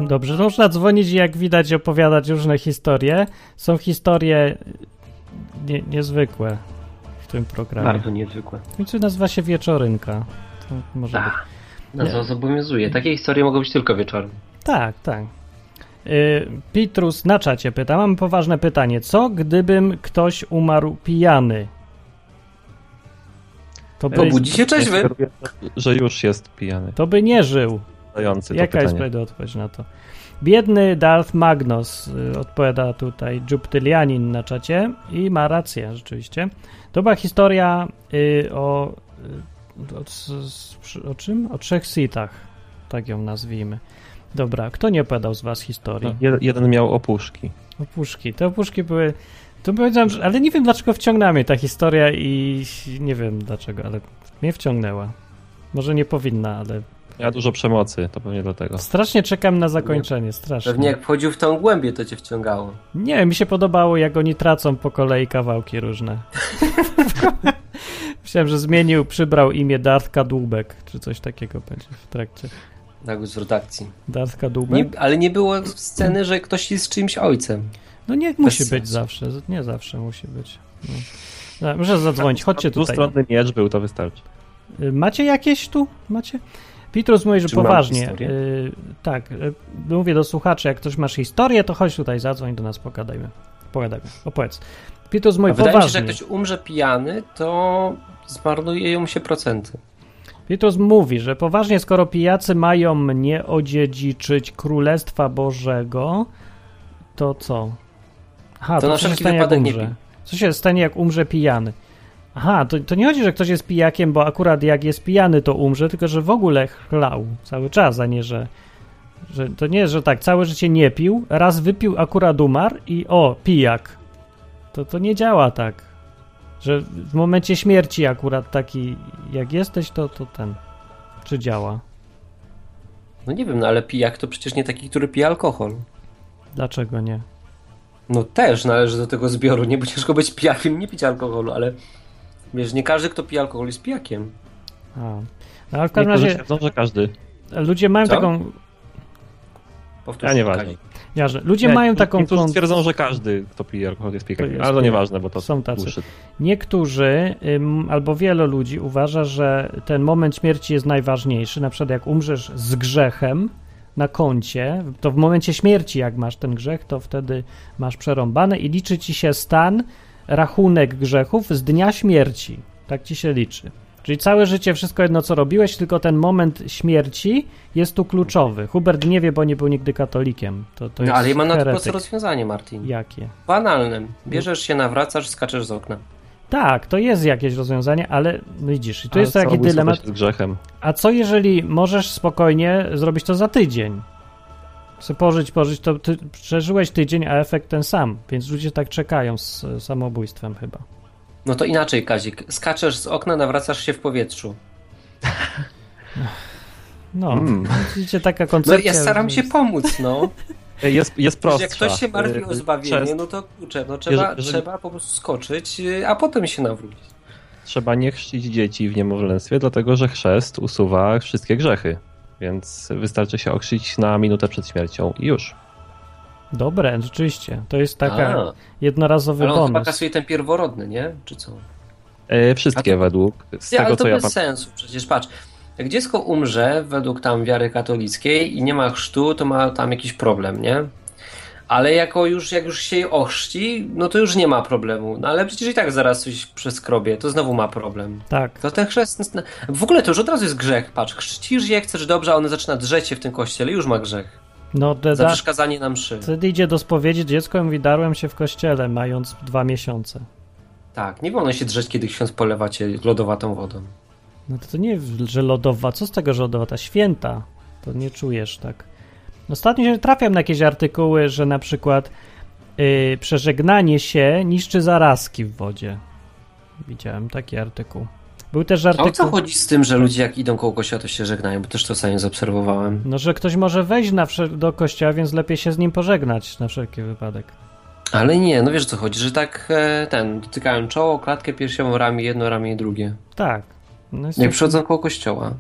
Dobrze, można dzwonić i jak widać opowiadać różne historie. Są historie nie, niezwykłe w tym programie. Bardzo niezwykłe. I nazywa się Wieczorynka. To może być. Nazwa zobowiązuje. Takie historie mogą być tylko wieczorem. Tak, tak. Y, Pitrus na czacie pyta, mam poważne pytanie. Co gdybym ktoś umarł pijany? To by... Obudzi się wy. Że już jest pijany. To by nie żył. Jaka jest odpowiedź na to? Biedny Darth Magnus y, odpowiada tutaj Juptylianin na czacie i ma rację rzeczywiście. To była historia y, o, y, o, o, czym? O trzech sitach, tak ją nazwijmy. Dobra, kto nie opowiadał z was historii? No, jeden miał opuszki. Opuszki. Te opuszki były... To powiedziałem, że, ale nie wiem dlaczego wciągnęła mnie ta historia i nie wiem dlaczego, ale mnie wciągnęła. Może nie powinna, ale ja dużo przemocy, to pewnie dlatego. Strasznie czekam na zakończenie, strasznie. Pewnie jak wchodził w tą głębię, to cię wciągało. Nie, mi się podobało, jak oni tracą po kolei kawałki różne. [laughs] Myślałem, że zmienił, przybrał imię Darth Kadłubek, czy coś takiego będzie w trakcie. Tak, z redakcji. Darth Kadłubek? Nie, ale nie było sceny, że ktoś jest czymś ojcem. No nie Bez musi sensu. być zawsze, nie zawsze musi być. No. No, muszę zadzwonić, chodźcie tutaj. Dwustronny miecz był, to wystarczy. Y, macie jakieś tu? Macie? Pitrus mówi, że Czy poważnie. Y, tak, y, mówię do słuchaczy, jak ktoś masz historię, to chodź tutaj, zadzwoń do nas, pogadajmy. Pogadajmy, opowiedz. Pitrus mówi poważnie. Wydaje mi się, że jak ktoś umrze pijany, to zmarnują mu się procenty. Pitus mówi, że poważnie, skoro pijacy mają nie odziedziczyć Królestwa Bożego, to co? Aha, to, to na wszelki wypadek nie. Co się stanie, jak umrze pijany? Aha, to, to nie chodzi, że ktoś jest pijakiem, bo akurat jak jest pijany, to umrze, tylko że w ogóle chlał cały czas, a nie, że, że to nie jest, że tak, całe życie nie pił, raz wypił, akurat umarł i o, pijak. To, to nie działa tak. Że w momencie śmierci akurat taki, jak jesteś, to, to ten. Czy działa? No nie wiem, no ale pijak to przecież nie taki, który pije alkohol. Dlaczego nie? No też należy do tego zbioru. Nie będziesz go być pijakiem, nie pić alkoholu, ale wiesz, nie każdy, kto pije alkohol jest pijakiem. A. No, ale w każdym razie... że każdy. Ludzie mają Co? taką... Powtórz, A nieważne. Jarze. Ludzie nie, mają taką... Niektórzy twierdzą, że każdy, kto pije alkohol jest pijakiem, ale to nieważne, bo to są tacy. Niektórzy, ym, albo wielu ludzi uważa, że ten moment śmierci jest najważniejszy, na przykład jak umrzesz z grzechem, na koncie, to w momencie śmierci, jak masz ten grzech, to wtedy masz przerąbane i liczy ci się stan, rachunek grzechów z dnia śmierci. Tak ci się liczy. Czyli całe życie, wszystko jedno co robiłeś, tylko ten moment śmierci jest tu kluczowy. Hubert nie wie, bo nie był nigdy katolikiem. To, to no, ale ja mam na to proste rozwiązanie, Martin. Jakie? Banalnym. Bierzesz się, nawracasz, skaczesz z okna. Tak, to jest jakieś rozwiązanie, ale no widzisz, i to jest taki dylemat. Z grzechem. A co jeżeli możesz spokojnie zrobić to za tydzień? Chcę pożyć, pożyć, to ty przeżyłeś tydzień, a efekt ten sam, więc ludzie tak czekają z samobójstwem chyba. No to inaczej, Kazik. Skaczesz z okna, nawracasz się w powietrzu. [sighs] No, mm. widzicie, taka koncepcja. No ja staram się pomóc, no. [laughs] Jest, jest prostsza. Jak ktoś się martwi o zbawienie, no to kurczę, no trzeba, jeżeli... trzeba po prostu skoczyć, a potem się nawrócić. Trzeba nie chrzcić dzieci w niemowlęctwie, dlatego że chrzest usuwa wszystkie grzechy. Więc wystarczy się okrzyć na minutę przed śmiercią i już. Dobre, rzeczywiście. To jest taka a, jednorazowy ale on bonus. chyba kasuje ten pierworodny, nie? Czy co? E, wszystkie to... według. Z ja, tego, ale to co bez ja... sensu. Przecież patrz, jak dziecko umrze według tam wiary katolickiej i nie ma chrztu, to ma tam jakiś problem, nie? Ale jako już, jak już się ochrzci, no to już nie ma problemu. No ale przecież i tak zaraz coś przeskrobie, to znowu ma problem. Tak. To ten chrzest... W ogóle to już od razu jest grzech. Patrz, chrzcisz je, chcesz dobrze, a one zaczyna drzeć się w tym kościele, już ma grzech. No, de, Za przeszkadzanie nam mszy. Wtedy idzie do spowiedzi, dziecko mówi, darłem się w kościele, mając dwa miesiące. Tak, nie wolno się drzeć, kiedy ksiądz polewa cię lodowatą wodą. No to, to nie, że lodowa. Co z tego, że lodowata? Święta. To nie czujesz tak. Ostatnio się trafiam na jakieś artykuły, że na przykład yy, przeżegnanie się niszczy zarazki w wodzie. Widziałem taki artykuł. Był też artykuł... A o co chodzi z tym, że ludzie jak idą koło kościoła, to się żegnają? Bo też to sami zaobserwowałem. No, że ktoś może wejść na do kościoła, więc lepiej się z nim pożegnać na wszelki wypadek. Ale nie, no wiesz o co chodzi, że tak e, ten, dotykają czoło, klatkę piersiową, ramię jedno, ramię drugie. Tak, no Jak przychodzą koło kościoła.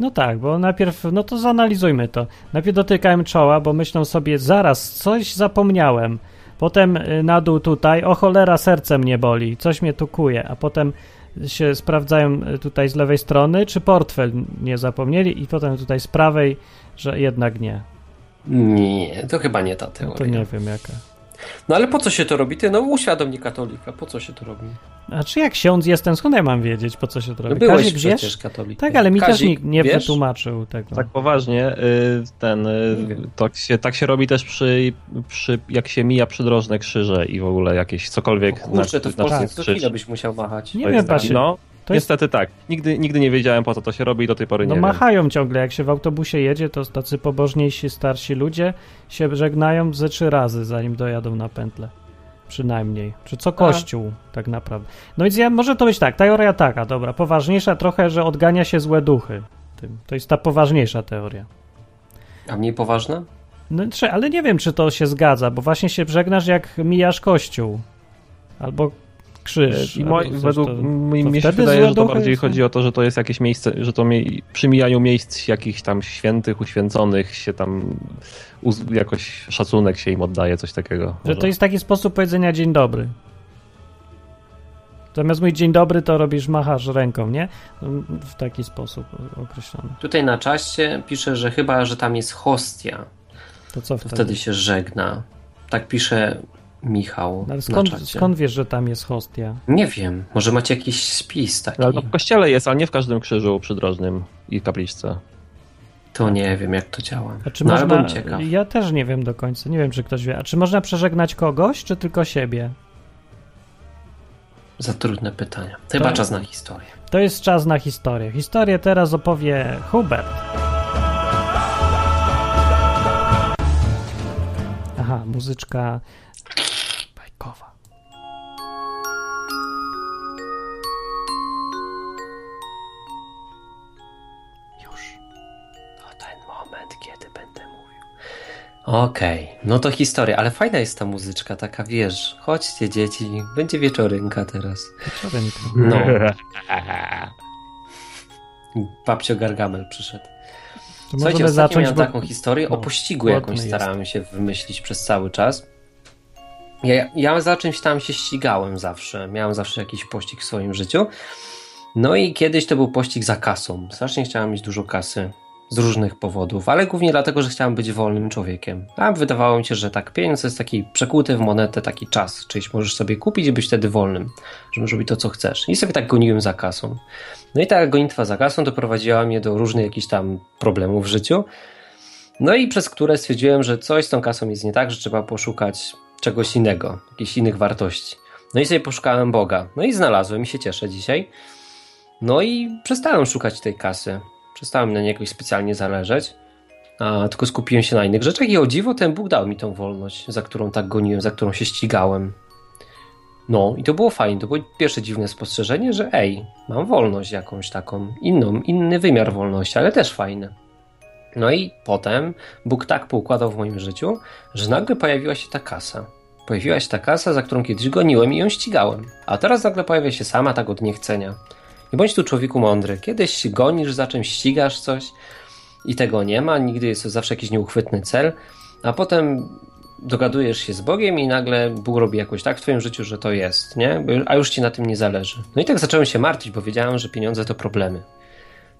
No tak, bo najpierw, no to zanalizujmy to. Najpierw dotykałem czoła, bo myślą sobie, zaraz, coś zapomniałem. Potem y, na dół tutaj, o cholera, serce mnie boli, coś mnie tukuje, a potem się sprawdzają y, tutaj z lewej strony, czy portfel nie zapomnieli i potem tutaj z prawej, że jednak nie. Nie, to chyba nie ta teoria. No to nie wiem jaka. No ale po co się to robi? Ty, no uświadomnij katolika, po co się to robi? A czy jak ksiądz jestem, skąd ja mam wiedzieć, po co się to robi? No byłeś Kazik, przecież wiesz? katolikiem. Tak, ale mi Kazik, też nikt nie wiesz? wytłumaczył tego. Tak poważnie, y, ten, to się, tak się robi też przy, przy, jak się mija przydrożne krzyże i w ogóle jakieś cokolwiek. O kurczę, to w Polsce co chwilę byś musiał machać. Nie wiem, tak, no, to Niestety jest... tak. Nigdy, nigdy nie wiedziałem, po co to się robi i do tej pory no nie machają wiem. ciągle. Jak się w autobusie jedzie, to tacy pobożniejsi, starsi ludzie się żegnają ze trzy razy, zanim dojadą na pętlę. Przynajmniej. Czy co kościół, A. tak naprawdę. No więc ja, może to być tak, teoria taka, dobra, poważniejsza trochę, że odgania się złe duchy. Tym. To jest ta poważniejsza teoria. A mniej poważna? No, ale nie wiem, czy to się zgadza, bo właśnie się żegnasz, jak mijasz kościół. Albo krzyż. I moj, według mnie się wydaje, że to bardziej chodzi o to, że to jest jakieś miejsce, że to mie przy mijaniu miejsc jakichś tam świętych, uświęconych się tam jakoś szacunek się im oddaje, coś takiego. Że może. to jest taki sposób powiedzenia dzień dobry. Zamiast mówić dzień dobry, to robisz, machasz ręką, nie? W taki sposób określony. Tutaj na czasie pisze, że chyba, że tam jest hostia. To co wtedy? To wtedy się żegna. Tak pisze Michał. No ale skąd, skąd wiesz, że tam jest hostia? Nie wiem, może macie jakiś spis taki. Ale no w kościele jest, ale nie w każdym krzyżu przydrożnym i kapliczce. To nie wiem, jak to działa. A czy no, można... Ja też nie wiem do końca, nie wiem, czy ktoś wie. A czy można przeżegnać kogoś, czy tylko siebie? Za trudne pytania. Chyba to, czas na historię. To jest czas na historię. Historię teraz opowie Hubert. Aha, muzyczka Okej, okay. no to historia, ale fajna jest ta muzyczka, taka wiesz, chodźcie dzieci, będzie wieczorynka teraz. Wieczorynka. No. [laughs] Babcio Gargamel przyszedł. To Słuchajcie, ostatnio zacząć, miałem taką historię no, o pościgu jakąś starałem jest. się wymyślić przez cały czas. Ja, ja za czymś tam się ścigałem zawsze. Miałem zawsze jakiś pościg w swoim życiu. No i kiedyś to był pościg za kasą. Strasznie chciałem mieć dużo kasy z różnych powodów, ale głównie dlatego, że chciałem być wolnym człowiekiem. A wydawało mi się, że tak, pieniądz jest taki przekuty w monetę, taki czas, czyś możesz sobie kupić i być wtedy wolnym, że możesz robić to, co chcesz. I sobie tak goniłem za kasą. No i ta gonitwa za kasą doprowadziła mnie do różnych jakichś tam problemów w życiu, no i przez które stwierdziłem, że coś z tą kasą jest nie tak, że trzeba poszukać czegoś innego, jakichś innych wartości. No i sobie poszukałem Boga. No i znalazłem i się cieszę dzisiaj. No i przestałem szukać tej kasy przestałem na niej jakoś specjalnie zależeć, a tylko skupiłem się na innych rzeczach i o dziwo ten Bóg dał mi tą wolność, za którą tak goniłem, za którą się ścigałem. No i to było fajne, to było pierwsze dziwne spostrzeżenie, że ej, mam wolność jakąś taką, inną, inny wymiar wolności, ale też fajne. No i potem Bóg tak poukładał w moim życiu, że nagle pojawiła się ta kasa. Pojawiła się ta kasa, za którą kiedyś goniłem i ją ścigałem. A teraz nagle pojawia się sama tak od niechcenia. Bądź tu człowieku mądry. Kiedyś gonisz za czymś, ścigasz coś i tego nie ma, nigdy jest to zawsze jakiś nieuchwytny cel, a potem dogadujesz się z Bogiem i nagle Bóg robi jakoś tak w twoim życiu, że to jest, nie? A już ci na tym nie zależy. No i tak zacząłem się martwić, bo wiedziałem, że pieniądze to problemy.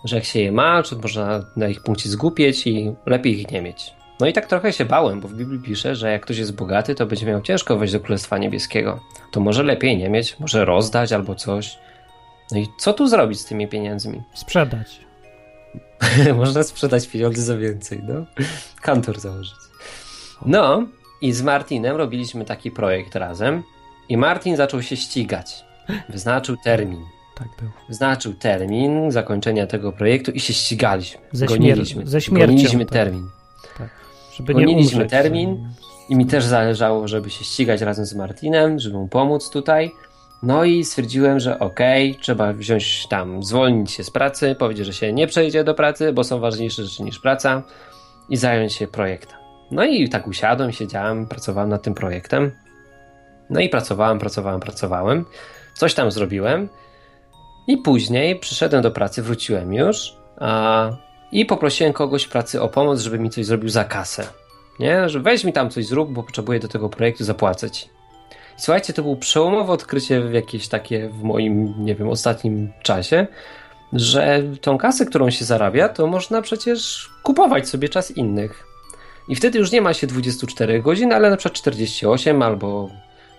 Że jak się je ma, to można na ich punkcie zgupieć i lepiej ich nie mieć. No i tak trochę się bałem, bo w Biblii pisze, że jak ktoś jest bogaty, to będzie miał ciężko wejść do Królestwa Niebieskiego. To może lepiej nie mieć, może rozdać albo coś. No i co tu zrobić z tymi pieniędzmi? Sprzedać. [laughs] Można sprzedać pieniądze za więcej, no. Kantor założyć. No i z Martinem robiliśmy taki projekt razem i Martin zaczął się ścigać. Wyznaczył termin. Tak był. Wyznaczył termin zakończenia tego projektu i się ścigaliśmy. Ze, Goniliśmy. ze śmiercią. Goniliśmy tak. termin. Tak. Żeby Goniliśmy umrzeć, termin i mi też zależało, żeby się ścigać razem z Martinem, żeby mu pomóc tutaj. No i stwierdziłem, że okej, okay, trzeba wziąć tam, zwolnić się z pracy, powiedzieć, że się nie przejdzie do pracy, bo są ważniejsze rzeczy niż praca i zająć się projektem. No i tak usiadłem, siedziałem, pracowałem nad tym projektem. No i pracowałem, pracowałem, pracowałem. Coś tam zrobiłem. I później przyszedłem do pracy, wróciłem już a, i poprosiłem kogoś w pracy o pomoc, żeby mi coś zrobił za kasę. Nie, że weź mi tam coś zrób, bo potrzebuję do tego projektu zapłacać. Słuchajcie, to było przełomowe odkrycie jakieś takie w moim, nie wiem, ostatnim czasie, że tą kasę, którą się zarabia, to można przecież kupować sobie czas innych. I wtedy już nie ma się 24 godzin, ale na przykład 48 albo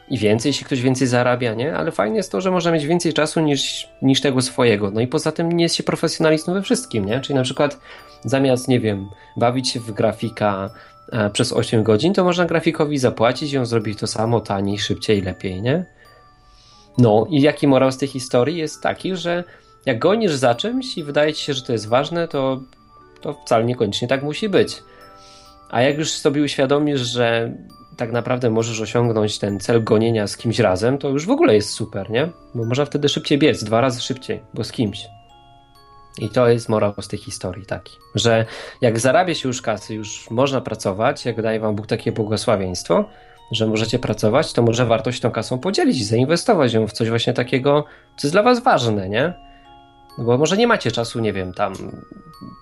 i więcej, jeśli ktoś więcej zarabia, nie? Ale fajnie jest to, że można mieć więcej czasu niż, niż tego swojego. No i poza tym nie jest się profesjonalistą we wszystkim, nie? Czyli na przykład zamiast, nie wiem, bawić się w grafika, przez 8 godzin, to można grafikowi zapłacić i on zrobi to samo taniej, szybciej, lepiej, nie? No i jaki morał z tej historii jest taki, że jak gonisz za czymś i wydaje ci się, że to jest ważne, to, to wcale niekoniecznie tak musi być. A jak już sobie uświadomisz, że tak naprawdę możesz osiągnąć ten cel gonienia z kimś razem, to już w ogóle jest super, nie? Bo można wtedy szybciej biec, dwa razy szybciej, bo z kimś. I to jest morał z tej historii taki, że jak zarabia się już kasy, już można pracować, jak daje wam Bóg takie błogosławieństwo, że możecie pracować, to może warto się tą kasą podzielić, zainwestować ją w coś właśnie takiego, co jest dla was ważne, nie? No bo może nie macie czasu, nie wiem, tam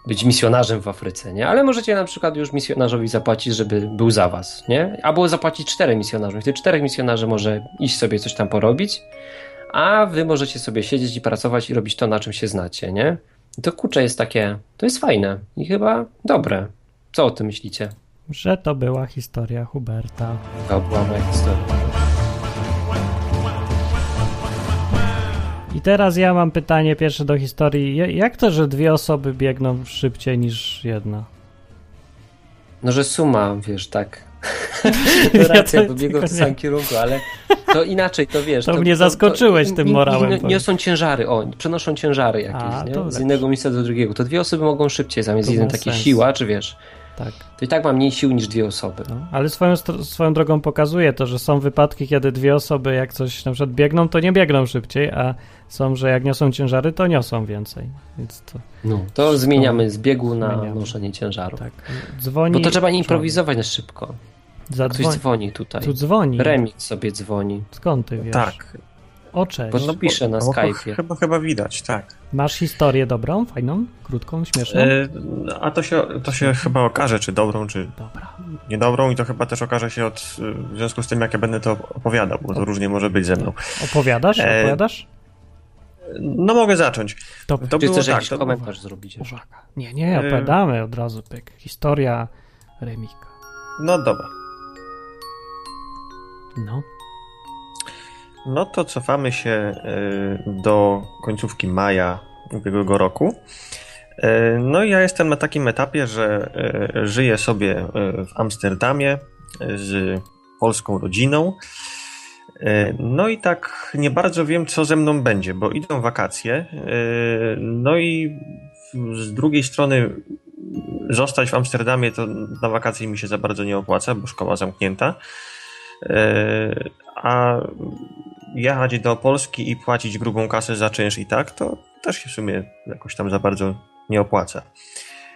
być misjonarzem w Afryce, nie? Ale możecie na przykład już misjonarzowi zapłacić, żeby był za was, nie? Albo zapłacić czterem misjonarzom. Wtedy czterech misjonarzy może iść sobie coś tam porobić, a wy możecie sobie siedzieć i pracować i robić to, na czym się znacie, nie? To kurczę jest takie, to jest fajne i chyba dobre. Co o tym myślicie? Że to była historia Huberta. To była moja historia. I teraz ja mam pytanie pierwsze do historii. Jak to, że dwie osoby biegną szybciej niż jedna? No, że suma, wiesz, tak racja, ja bo biegną w samym kierunku, ale to inaczej, to wiesz. To, to mnie zaskoczyłeś to, to, tym morałem. Nie, niosą ciężary, o, przenoszą ciężary jakieś, A, nie? Z innego miejsca do drugiego. To dwie osoby mogą szybciej zamiast jeden takie sens. siła, czy wiesz? Tak. To i tak ma mniej sił niż dwie osoby. No, ale swoją, swoją drogą pokazuje to, że są wypadki, kiedy dwie osoby jak coś na przykład biegną, to nie biegną szybciej, a są, że jak niosą ciężary, to niosą więcej. Więc to, no, to zmieniamy z biegu na zmieniamy. noszenie ciężaru. Tak. Dzwoni, Bo to trzeba nie improwizować na szybko. Zadzwoni. Ktoś dzwoni tutaj. Tu dzwoni. Remix sobie dzwoni. Skąd ty wiesz? Tak. O, cześć. Bo no pisze na Skype. Chyba, chyba widać, tak. Masz historię dobrą, fajną, krótką, śmieszną? E, a to się, to się chyba okaże, czy dobrą, czy Dobra. niedobrą i to chyba też okaże się od, w związku z tym, jak ja będę to opowiadał, bo to różnie może być ze mną. Opowiadasz? E, Opowiadasz? No mogę zacząć. To, to było chcesz tak, jakiś to... komentarz zrobić? Uwaga. Nie, nie, opowiadamy od razu, pyk. Historia Remika. No dobra. No. No to cofamy się e, do końcówki maja ubiegłego roku. E, no i ja jestem na takim etapie, że e, żyję sobie w Amsterdamie z polską rodziną. No i tak nie bardzo wiem, co ze mną będzie, bo idą wakacje. No i z drugiej strony zostać w Amsterdamie to na wakacje mi się za bardzo nie opłaca, bo szkoła zamknięta. A jechać do Polski i płacić grubą kasę za czynsz i tak, to też się w sumie jakoś tam za bardzo nie opłaca.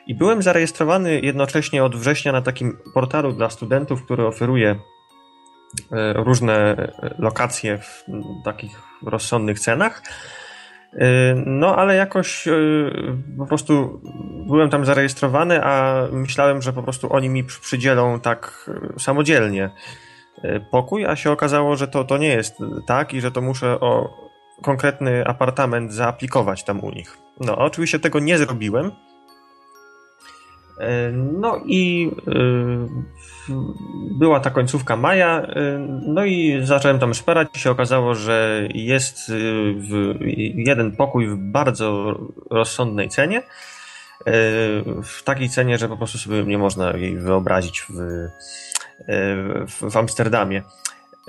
I byłem zarejestrowany jednocześnie od września na takim portalu dla studentów, który oferuje e, różne e, lokacje w takich rozsądnych cenach. E, no, ale jakoś po prostu byłem tam zarejestrowany, a myślałem, że po prostu oni mi przydzielą tak samodzielnie E, pokój, a się okazało, że to, to nie jest tak i że to muszę o konkretny apartament zaaplikować tam u nich. No, oczywiście tego nie zrobiłem. E, no i e, była ta końcówka maja, no i zacząłem tam szperać i się okazało, że jest jeden pokój w bardzo rozsądnej cenie. W takiej cenie, że po prostu sobie nie można jej wyobrazić w, w, Amsterdamie.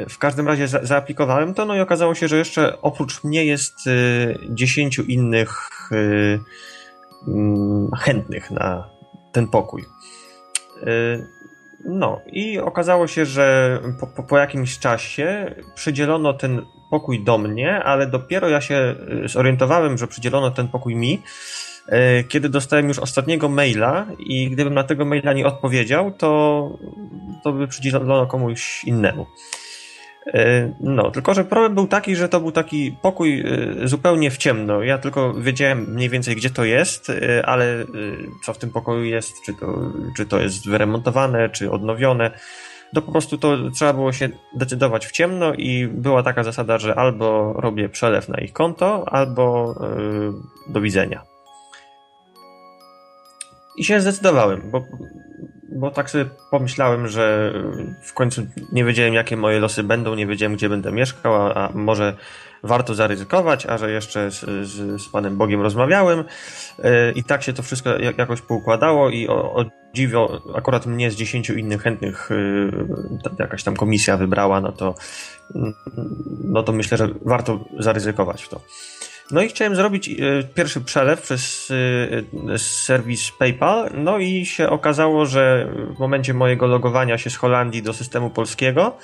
W każdym razie za, zaaplikowałem to, no i okazało się, że jeszcze oprócz mnie jest 10 y, innych y, mm, chętnych na ten pokój. Y, no i okazało się, że po, po, po, jakimś czasie przydzielono ten pokój do mnie, ale dopiero ja się zorientowałem, że przydzielono ten pokój mi, kiedy dostałem już ostatniego maila i gdybym na tego maila nie odpowiedział, to, to by przydzielono komuś innemu. E, no, tylko że problem był taki, że to był taki pokój e, zupełnie w ciemno. Ja tylko wiedziałem mniej więcej, gdzie to jest, ale co w tym pokoju jest, czy to, czy to jest wyremontowane, czy odnowione. To po prostu to trzeba było się decydować w ciemno i była taka zasada, że albo robię przelew na ich konto, albo do widzenia. I się zdecydowałem, bo, bo tak sobie pomyślałem, że w końcu nie wiedziałem, jakie moje losy będą, nie wiedziałem, gdzie będę mieszkał, a, a może warto zaryzykować, a że jeszcze z, z, z Panem Bogiem rozmawiałem yy, i tak się to wszystko jakoś poukładało i o, o akurat mnie z dziesięciu innych chętnych yy, jakaś tam komisja wybrała, no to, yy, no to myślę, że warto zaryzykować w to. No i chciałem zrobić e, pierwszy przelew przez e, serwis PayPal, no i się okazało, że w momencie mojego logowania się z Holandii do systemu polskiego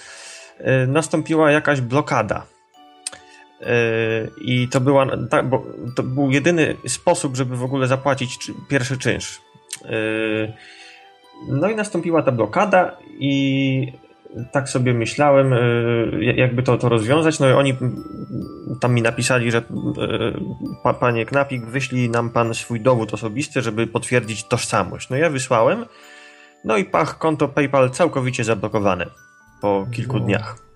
e, nastąpiła jakaś blokada. I to była, to był jedyny sposób, żeby w ogóle zapłacić pierwszy czynsz. No i nastąpiła ta blokada i tak sobie myślałem, jakby to, to rozwiązać. No i oni tam mi napisali, że e, panie Knapik, wyślij nam pan swój dowód osobisty, żeby potwierdzić tożsamość. No ja wysłałem, no i pach, konto PayPal całkowicie zablokowane po kilku no. dniach.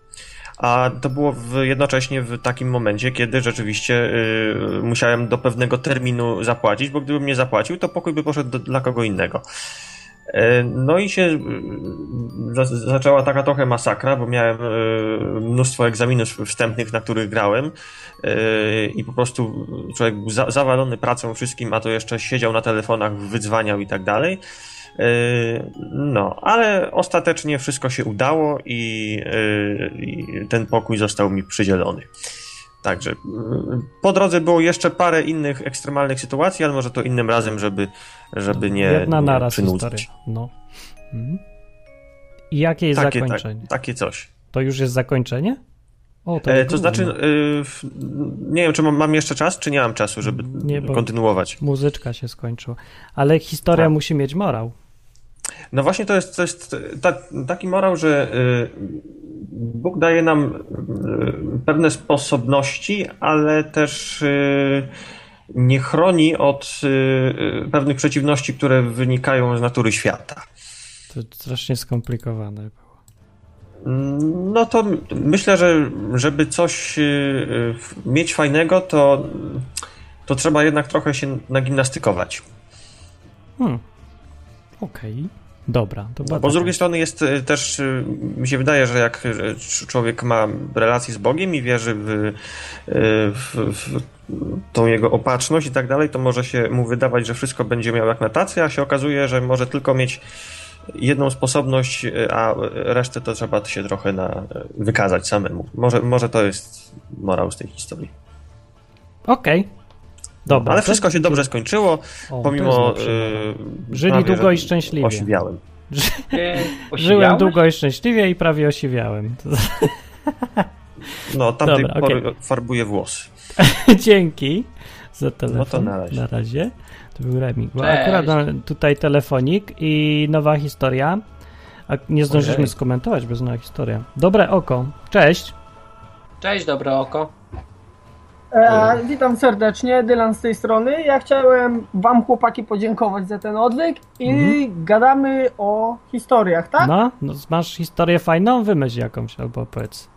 A to było w, jednocześnie w takim momencie, kiedy rzeczywiście y, musiałem do pewnego terminu zapłacić, bo gdybym nie zapłacił, to pokój by poszedł do, dla kogo innego. E, no i się zaczęła taka trochę masakra, bo miałem mnóstwo egzaminów wstępnych, na których grałem i po prostu człowiek był zawalony pracą wszystkim, a to jeszcze siedział na telefonach, wydzwaniał i tak dalej. No, ale ostatecznie wszystko się udało i ten pokój został mi przydzielony. Także po drodze było jeszcze parę innych ekstremalnych sytuacji, ale może to innym razem, żeby, żeby nie, Jedna na raz przynudzać. No. Mhm. I jakie jest takie, zakończenie? Tak, takie coś. To już jest zakończenie? O, to, e, to znaczy, y, nie wiem, czy mam, mam, jeszcze czas, czy nie mam czasu, żeby nie, kontynuować. Muzyczka się skończyła. Ale historia tak. musi mieć morał. No właśnie to jest, to jest ta, taki morał, że y, Bóg daje nam y, pewne sposobności, ale też y, nie chroni od pewnych przeciwności, które wynikają z natury świata. To strasznie skomplikowane było. No to myślę, że żeby coś mieć fajnego, to, to trzeba jednak trochę się nagimnastykować. Hmm. Okej. Okay. Dobra, to no, Bo z drugiej strony jest y, też, y, mi się wydaje, że jak y, człowiek ma relację z Bogiem i wierzy w, w, w tą jego opatrzność i tak dalej, to może się mu wydawać, że wszystko będzie miał jak na tacy, a się okazuje, że może tylko mieć jedną sposobność, a resztę to trzeba się trochę na, wykazać samemu. Może, może to jest morał z tej historii. Okej, okay. Dobra, ale wszystko się dobrze skończyło, o, pomimo. Yy, Żyli prawie, długo i szczęśliwie. Osiwiałem. [laughs] Żyłem długo i szczęśliwie i prawie osiwiałem. [laughs] No, tamtej Dobra, pory okay. farbuję włosy. [laughs] Dzięki za telefon. No to na razie. Na razie. To był remik. Bo akurat tutaj telefonik i nowa historia. A nie zdążyliśmy skomentować, bez nowa historia. Dobre oko. Cześć. Cześć, dobre oko. E, witam serdecznie, Dylan z tej strony. Ja chciałem wam chłopaki podziękować za ten odwyk i mhm. gadamy o historiach, tak? No, no, masz historię fajną? Wymyśl jakąś albo opowiedz.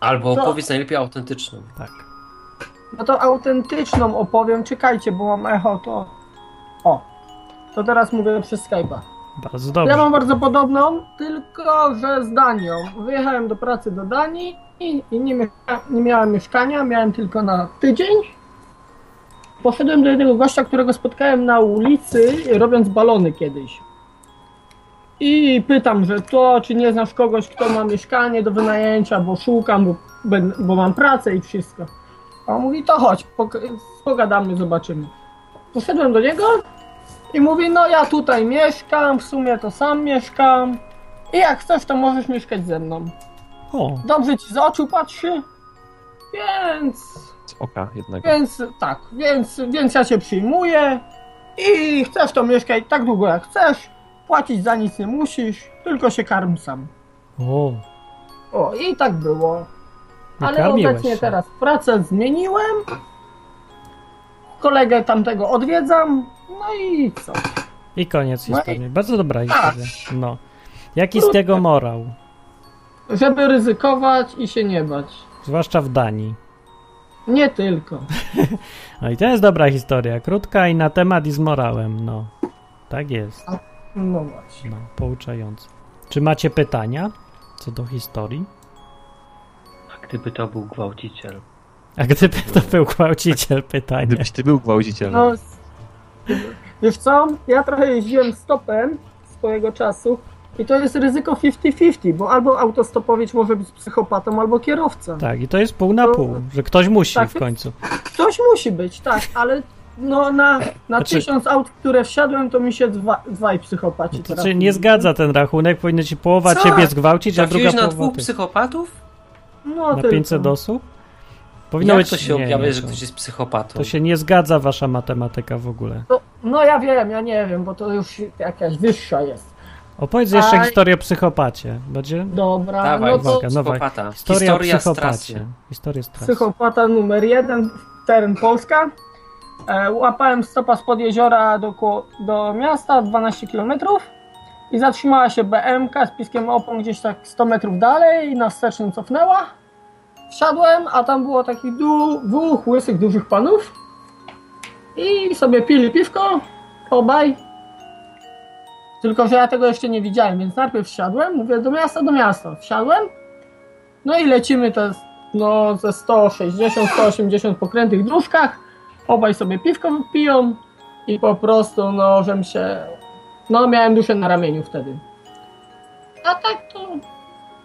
Albo opowiedz najlepiej autentyczną. Tak. No to autentyczną opowiem, czekajcie, bo mam echo, to... O, to teraz mówię przez Skype'a. Bardzo dobrze. Ja mam bardzo podobną, tylko że z Danią. Wyjechałem do pracy do Danii i, i nie, nie miałem mieszkania, miałem tylko na tydzień. Poszedłem do jednego gościa, którego spotkałem na ulicy, robiąc balony kiedyś. I pytam, że to, czy nie znasz kogoś, kto ma mieszkanie do wynajęcia, bo szukam, bo, bo mam pracę i wszystko. A on mówi, to chodź, pogadamy, zobaczymy. Poszedłem do niego i mówi, no ja tutaj mieszkam, w sumie to sam mieszkam. I jak chcesz, to możesz mieszkać ze mną. O. Dobrze ci z oczu patrzy, więc... Z oka jednego. Więc tak, więc, więc ja cię przyjmuję i chcesz to mieszkać tak długo jak chcesz, płacić za nic nie musisz, tylko się karm sam. O. O, i tak było. Ale obecnie się. teraz pracę zmieniłem, kolegę tamtego odwiedzam, no i co? I koniec no historii. I... Bardzo dobra historia. No. Jaki z tego morał? Żeby ryzykować i się nie bać. Zwłaszcza w Danii. Nie tylko. [laughs] no i to jest dobra historia. Krótka i na temat i z morałem. No. Tak jest. No właśnie. No, pouczające. Czy macie pytania co do historii? A gdyby to był gwałciciel? A gdyby to był gwałciciel, pytanie. Gdybyś ty był gwałcicielem. No, wiesz co? Ja trochę jeździłem stopem swojego czasu i to jest ryzyko 50-50, bo albo autostopowiec może być psychopatą, albo kierowca. Tak, i to jest pół na to, pół, że ktoś musi tak, w końcu. Ktoś musi być, tak, ale no na, na znaczy, tysiąc aut, które wsiadłem, to mi się dwa, dwaj psychopaci. To znaczy nie zgadza ten rachunek, powinno ci połowa Co? ciebie zgwałcić, a druga na dwóch psychopatów? No, na tylko. 500 osób? Powinno Jak być, to się objawia, że ktoś jest psychopatą? To się nie zgadza wasza matematyka w ogóle. No, no ja wiem, ja nie wiem, bo to już jakaś wyższa jest. Opowiedz jeszcze A... historię o psychopacie. Będzie? Dobra, Dawaj, no to... Uwaga, nowa historia, historia o psychopacie. Historia Psychopata numer jeden, teren Polska. E, łapałem stopa spod jeziora do, do miasta, 12 km i zatrzymała się BMK z piskiem opon gdzieś tak 100 metrów dalej i na wstecznym cofnęła. Wsiadłem, a tam było takich dwóch łysych, dużych panów i sobie pili piwko, obaj Tylko, że ja tego jeszcze nie widziałem, więc najpierw wsiadłem, mówię do miasta, do miasta. Wsiadłem, no i lecimy te no, ze 160-180 pokrętych dróżkach. Obaj sobie piwko piją i po prostu, no, żem się. No, miałem duszę na ramieniu wtedy. A tak to.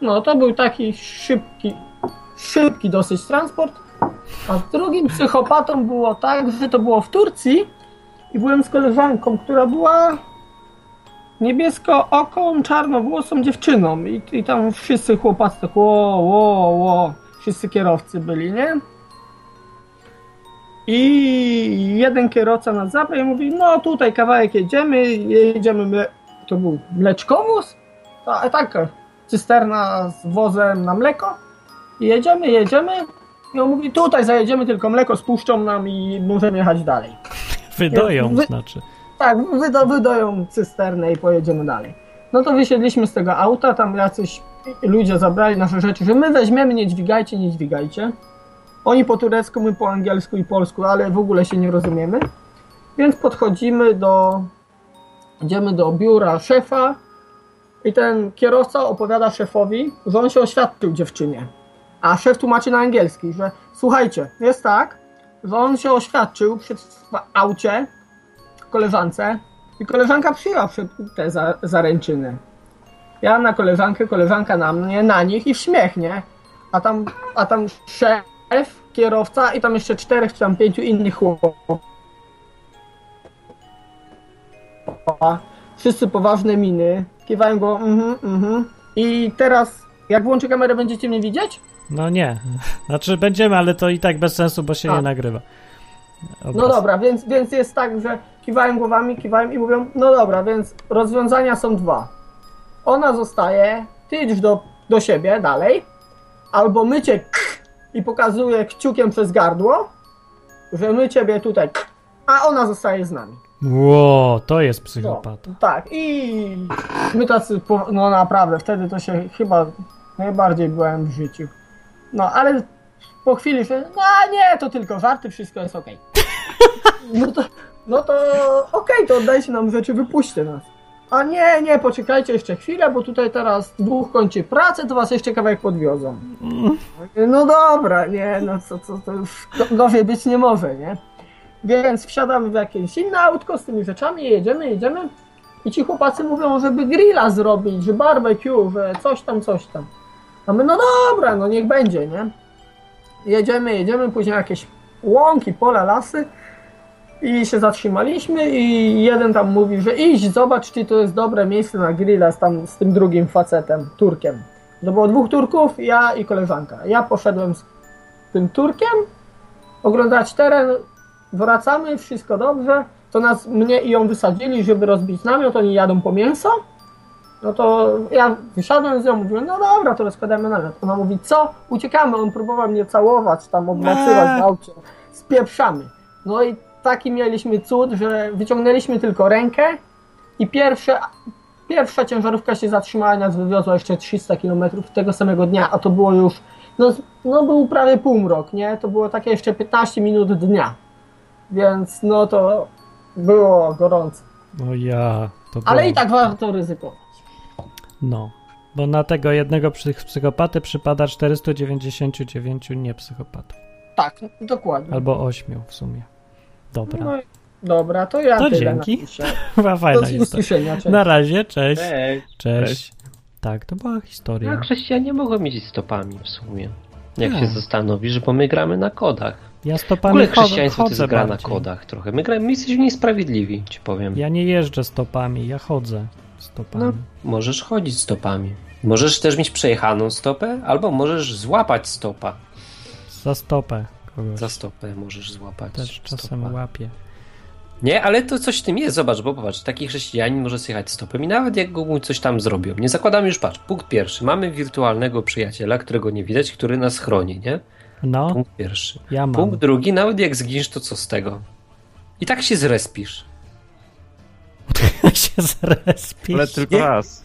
No, to był taki szybki, szybki dosyć transport. A drugim psychopatą było tak, że to było w Turcji i byłem z koleżanką, która była niebiesko oką, czarnowłosą dziewczyną i, i tam wszyscy chłopacy tak ło, ło, ło, wszyscy kierowcy byli, nie? I jeden kierowca nas zabrał i mówi, no tutaj kawałek jedziemy, jedziemy, mle... to był mleczkowóz? A, tak, cysterna z wozem na mleko i jedziemy, jedziemy i on mówi, tutaj zajedziemy, tylko mleko spuszczą nam i możemy jechać dalej. Wydoją, Wy... znaczy. Tak, wydo, wydoją cysternę i pojedziemy dalej. No to wysiedliśmy z tego auta, tam jacyś ludzie zabrali nasze rzeczy, że my weźmiemy, nie dźwigajcie, nie dźwigajcie. Oni po turecku, my po angielsku i polsku, ale w ogóle się nie rozumiemy. Więc podchodzimy do, idziemy do biura szefa i ten kierowca opowiada szefowi, że on się oświadczył dziewczynie. A szef tłumaczy na angielski, że słuchajcie, jest tak, że on się oświadczył przy aucie koleżance i koleżanka przyjęła te za, zaręczyny. Ja na koleżankę, koleżanka na mnie, na nich i śmiech, nie? A tam, a tam szef, kierowca i tam jeszcze czterech czy tam pięciu innych chłopów. Wszyscy poważne miny, kiwają go, mhm, mhm. I teraz, jak włączę kamerę, będziecie mnie widzieć? No nie. [laughs] Znaczy będziemy, ale to i tak bez sensu, bo się A. nie nagrywa. Obraz. No dobra, więc, więc jest tak, że kiwają głowami, kiwają i mówią, no dobra, więc rozwiązania są dwa. Ona zostaje, ty idziesz do, do siebie dalej, albo my cię i pokazuje kciukiem przez gardło, że my ciebie tutaj a ona zostaje z nami. Ło, to jest psychopata. No, tak, i my tacy, no naprawdę, wtedy to się chyba najbardziej byłem w życiu. No, ale po chwili, że no nie, to tylko żarty, wszystko jest okej. Okay. [laughs] No to, no to okej, okay, to oddajcie nam rzeczy, wypuśćcie nas. A nie, nie, poczekajcie jeszcze chwilę, bo tutaj teraz dwóch kończy pracę, to was jeszcze kawałek podwiozą. No dobra, nie, no co, co to już gorzej być nie może, nie? Więc wsiadamy w jakieś inne autko z tymi rzeczami, jedziemy, jedziemy i ci chłopacy mówią, żeby grilla zrobić, że barbecue, że coś tam, coś tam. A my, no dobra, no niech będzie, nie? Jedziemy, jedziemy, później jakieś łąki, pola, lasy i się zatrzymaliśmy i jeden tam mówi, że idź, zobacz, czy to jest dobre miejsce na grilla z, tam, z tym drugim facetem, Turkiem. To było dwóch Turków, ja i koleżanka. Ja poszedłem z tym Turkiem oglądać teren, wracamy, wszystko dobrze. To nas, mnie i ją wysadzili, żeby rozbić namiot, oni jadą po mięso. No to ja wysiadłem z nią, mówiłem, no dobra, to rozkładamy namiot. Ona mówi, co? Uciekamy. On próbował mnie całować, tam obmacywać w aucie. Spieprzamy. No i taki mieliśmy cud, że wyciągnęliśmy tylko rękę i pierwsze, pierwsza ciężarówka się zatrzymała i nas wywiozła jeszcze 300 km tego samego dnia, a to było już, no, no był prawie półmrok, nie? To było takie jeszcze 15 minut dnia. Więc no to było gorąco. No ja. Ale i tak warto ryzykować. No, bo na tego jednego psychopatę przypada 499 niepsychopatów. Tak, dokładnie. Albo 8 w sumie. Dobra. No, dobra, to ja To dzięki. Była [laughs] fajna historia. Na razie, cześć. Cześć. cześć. cześć. Tak, to była historia. No, chrześcijanie mogą mieć stopami w sumie. Jak się zastanowisz, bo my gramy na kodach. Ja stopami w ogóle chrześcijaństwo to jest gra na kodach trochę. My, gramy, my jesteśmy niesprawiedliwi, ci powiem. Ja nie jeżdżę stopami, ja chodzę stopami. No, możesz chodzić stopami. Możesz też mieć przejechaną stopę, albo możesz złapać stopa. Za stopę kogoś. Za stopę możesz złapać. Też czasem stopa. łapie. Nie, ale to coś w tym jest. Zobacz, bo popatrz, taki chrześcijanin może zjechać stopem i nawet jak go coś tam zrobią. Nie zakładamy już, patrz, punkt pierwszy. Mamy wirtualnego przyjaciela, którego nie widać, który nas chroni, nie? No. Punkt pierwszy. Ja mam. Punkt drugi, nawet jak zginiesz, to co z tego? I tak się zrespisz. [laughs] się zrespisz. Ale tylko raz.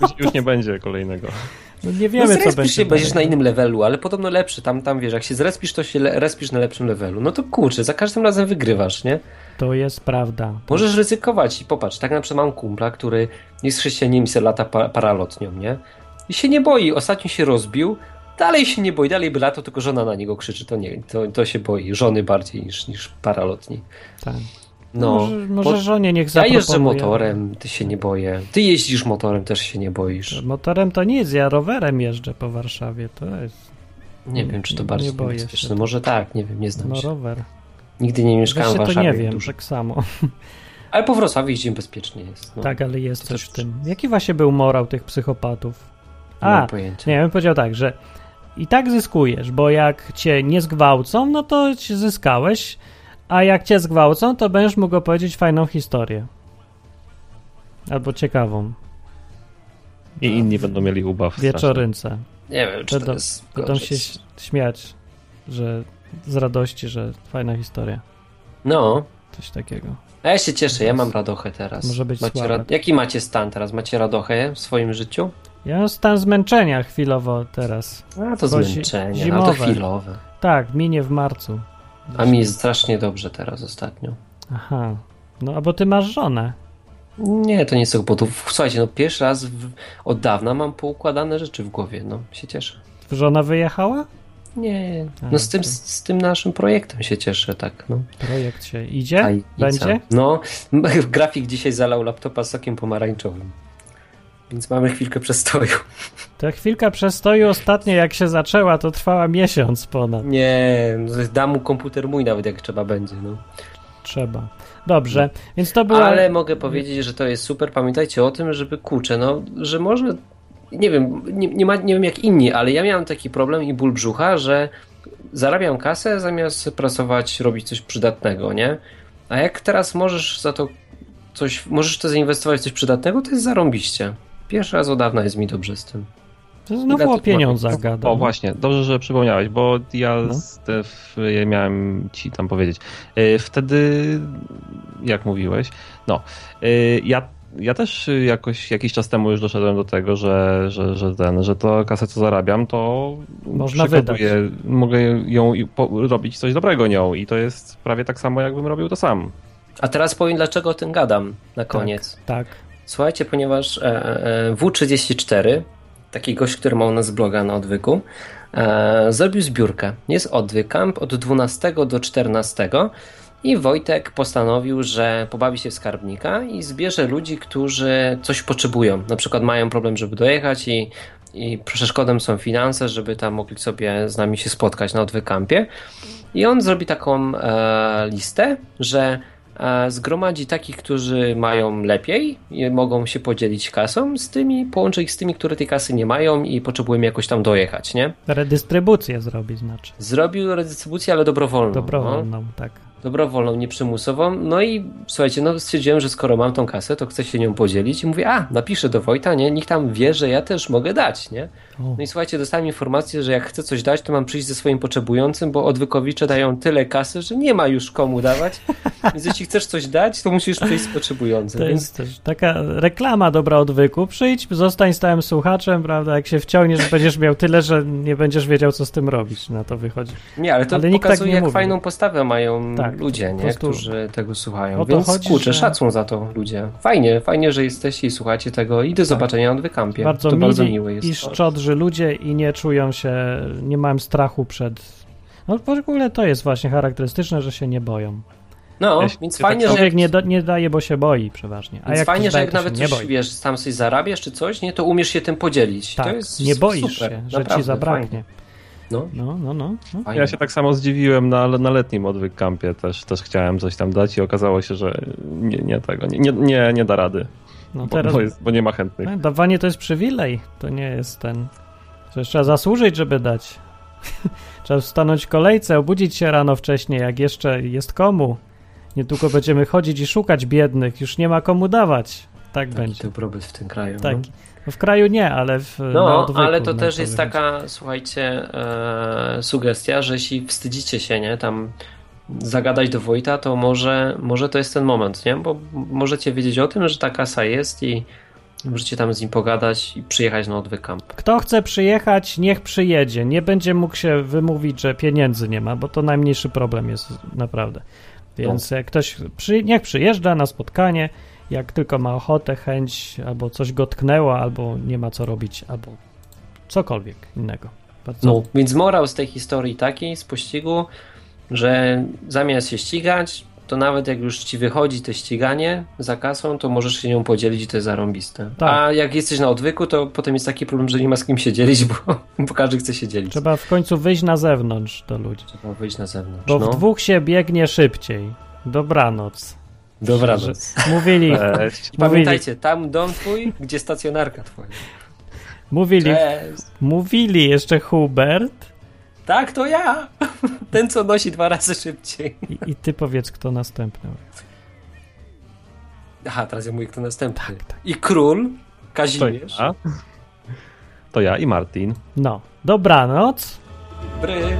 Już, już nie będzie kolejnego. No nie wiemy, no, co będzie. się będziesz na innym levelu, ale podobno lepszy. Tam, tam wiesz, jak się zrespisz, to się respisz na lepszym levelu. No to kurczę, za każdym razem wygrywasz, nie? To jest prawda. Możesz ryzykować i popatrz, tak na przykład mam kumpla, który jest chrześcijaninem i se lata paralotnią, nie? I się nie boi. Ostatnio się rozbił, dalej się nie boi, dalej by lato, tylko żona na niego krzyczy. To nie, to, to się boi. Żony bardziej niż, niż paralotni. Tak. No, może, może żonie niech zaproponuje. Ja jeżdżę motorem, ty się nie boję. Ty jeździsz motorem, też się nie boisz. Motorem to nic, ja rowerem jeżdżę po Warszawie, to jest... Nie wiem, czy to bardziej nie boję się. Może tak, nie wiem, nie znam no, się. rower. Nigdy nie mieszkałem w Warszawie. to nie wiem, tak samo. [laughs] Ale po Wrocławiu jeździmy bezpiecznie jest. No. Tak, ale jest to coś w tym. Jaki właśnie był morał tych psychopatów? A, nie, pojęcia. nie, bym powiedział tak, że i tak zyskujesz, bo jak cię nie zgwałcą, no to zyskałeś, a jak cię zgwałcą, to będziesz mógł opowiedzieć fajną historię. Albo ciekawą. I inni będą mieli ubaw. Wieczorynce. Nie wiem, czy będą, to jest Będą się śmiać, że z radości, że fajna historia. No. Coś takiego. A ja się cieszę, ja mam radochę teraz. Może być macie ra... Jaki macie stan teraz? Macie radochę w swoim życiu? Ja mam stan zmęczenia chwilowo teraz. A to zmęczenie, zimowe. no to chwilowe. Tak, minie w marcu. A mi jest strasznie dobrze teraz ostatnio. Aha. No, a bo ty masz żonę. Nie, to nie jest bo tu, słuchajcie, no pierwszy raz w, od dawna mam poukładane rzeczy w głowie, no się cieszę. Żona wyjechała? Nie, no z tym, z tym naszym projektem się cieszę, tak. No. Projekt się idzie? Będzie? No, [laughs] grafik dzisiaj zalał laptopa sokiem pomarańczowym. Więc mamy chwilkę przestoju. Ta chwilka przestoju ostatnio jak się zaczęła, to trwała miesiąc ponad. Nie, dam mu komputer mój nawet jak trzeba będzie. No. Trzeba. Dobrze, no. więc to było. Ale mogę powiedzieć, że to jest super. Pamiętajcie o tym, żeby kurczę, no, że może. Nie wiem, nie, nie, ma, nie wiem jak inni, ale ja miałem taki problem i ból brzucha, że zarabiam kasę zamiast pracować, robić coś przydatnego, nie? A jak teraz możesz za to coś, możesz to zainwestować w coś przydatnego, to jest zarąbiście. Pierwszy raz od dawna jest mi dobrze z tym. To znowu o pieniądzach gada. O właśnie, dobrze, że przypomniałeś, bo ja no. Stef, ja miałem ci tam powiedzieć. E, wtedy, jak mówiłeś, no, e, ja ja też jakoś jakiś czas temu już doszedłem do tego, że, że, że ten, że to kasę co zarabiam, to można wydać. Mogę ją robić coś dobrego nią i to jest prawie tak samo, jakbym robił to sam. A teraz powiem, dlaczego o tym gadam na koniec. Tak. tak. Słuchajcie, ponieważ e, e, W34, taki gość, który ma u nas bloga na odwyku, e, zrobił zbiórkę. Jest odwyk camp od 12 do 14 i Wojtek postanowił, że pobawi się w skarbnika i zbierze ludzi, którzy coś potrzebują. Na przykład mają problem, żeby dojechać i, i przeszkodą są finanse, żeby tam mogli sobie z nami się spotkać na odwykampie. I on zrobi taką e, listę, że zgromadzi takich, którzy mają lepiej i mogą się podzielić kasą z tymi, połączy ich z tymi, które tej kasy nie mają i potrzebują jakoś tam dojechać, nie? Redystrybucję zrobi, znaczy. Zrobił redystrybucję, ale dobrowolną. Dobrowolną, no. tak dobrowolną, nieprzymusową. No i słuchajcie, no stwierdziłem, że skoro mam tą kasę, to chcę się nią podzielić i mówię, a, napiszę do Wojta, nie? Nikt tam wie, że ja też mogę dać, nie? No i słuchajcie, dostałem informację, że jak chcę coś dać, to mam przyjść ze swoim potrzebującym, bo odwykowicze dają tyle kasy, że nie ma już komu dawać. [laughs] Więc jeśli chcesz coś dać, to musisz przyjść z potrzebującym. To więc... jest też taka reklama dobra odwyku. Przyjdź, zostań stałym słuchaczem, prawda? Jak się wciągniesz, będziesz miał tyle, że nie będziesz wiedział, co z tym robić. Na to wychodzi. Nie, ale to ale pokazuje, tak jak mówi. fajną postawę mają tak, ludzie, nie? którzy tego słuchają. Więc chodzi, kurczę, że... szacun za to ludzie. Fajnie, fajnie, że jesteście i słuchacie tego i do tak. zobaczenia na wykampie. Bardzo to bardzo miłe jest. I szczodrzy ludzie i nie czują się, nie mają strachu przed... No w ogóle to jest właśnie charakterystyczne, że się nie boją. No, Jeśli więc fajnie, tak że... Jak... nie, da, nie daje, bo się boi przeważnie. A więc jak fajnie, że jak nawet coś, wiesz, tam coś zarabiasz czy coś, nie, to umiesz się tym podzielić. Tak, to jest nie boisz super, się, że naprawdę, ci zabraknie. Fajnie. No. No, no, no, no. Ja się tak samo zdziwiłem na, na letnim odwyk kampie też, też chciałem coś tam dać i okazało się, że nie, nie tego, nie, nie, nie da rady. No bo, teraz, bo, jest, bo nie ma chętnych. No, dawanie to jest przywilej, to nie jest ten... Przecież trzeba zasłużyć, żeby dać. [laughs] trzeba stanąć w kolejce, obudzić się rano wcześniej, jak jeszcze jest komu. Niedługo będziemy chodzić i szukać biednych, już nie ma komu dawać. Tak Taki będzie. dobrobyt w tym kraju. Tak. No. w kraju nie, ale w No, ale to też jest taka, słuchajcie, e, sugestia, że jeśli wstydzicie się, nie, tam zagadać do Wojta, to może, może to jest ten moment, nie? Bo możecie wiedzieć o tym, że ta kasa jest i Możecie tam z nim pogadać i przyjechać na odwyk camp. Kto chce przyjechać, niech przyjedzie. Nie będzie mógł się wymówić, że pieniędzy nie ma, bo to najmniejszy problem jest naprawdę. Więc no. jak ktoś przy, niech przyjeżdża na spotkanie, jak tylko ma ochotę, chęć, albo coś go tknęło, albo nie ma co robić, albo cokolwiek innego. Bardzo... No, więc morał z tej historii taki, z pościgu, że zamiast się ścigać, to nawet jak już ci wychodzi to ściganie za kasą, to możesz się nią podzielić i to jest zarąbiste. Tak. A jak jesteś na odwyku, to potem jest taki problem, że nie ma z kim się dzielić, bo, bo każdy chce się dzielić. Trzeba w końcu wyjść na zewnątrz do ludzi. Trzeba wyjść na zewnątrz. Bo no. w dwóch się biegnie szybciej. Dobranoc. Dobranoc. Mówili. Cześć. Pamiętajcie, tam dom twój, gdzie stacjonarka twoja. Mówili, Cześć. mówili jeszcze Hubert. Tak, to ja. Ten, co nosi dwa razy szybciej. I, i ty powiedz, kto następny. Aha, teraz ja mówię, kto następny. Tak, tak. I król, Kazimierz. To ja. to ja i Martin. No, dobranoc. Dobry.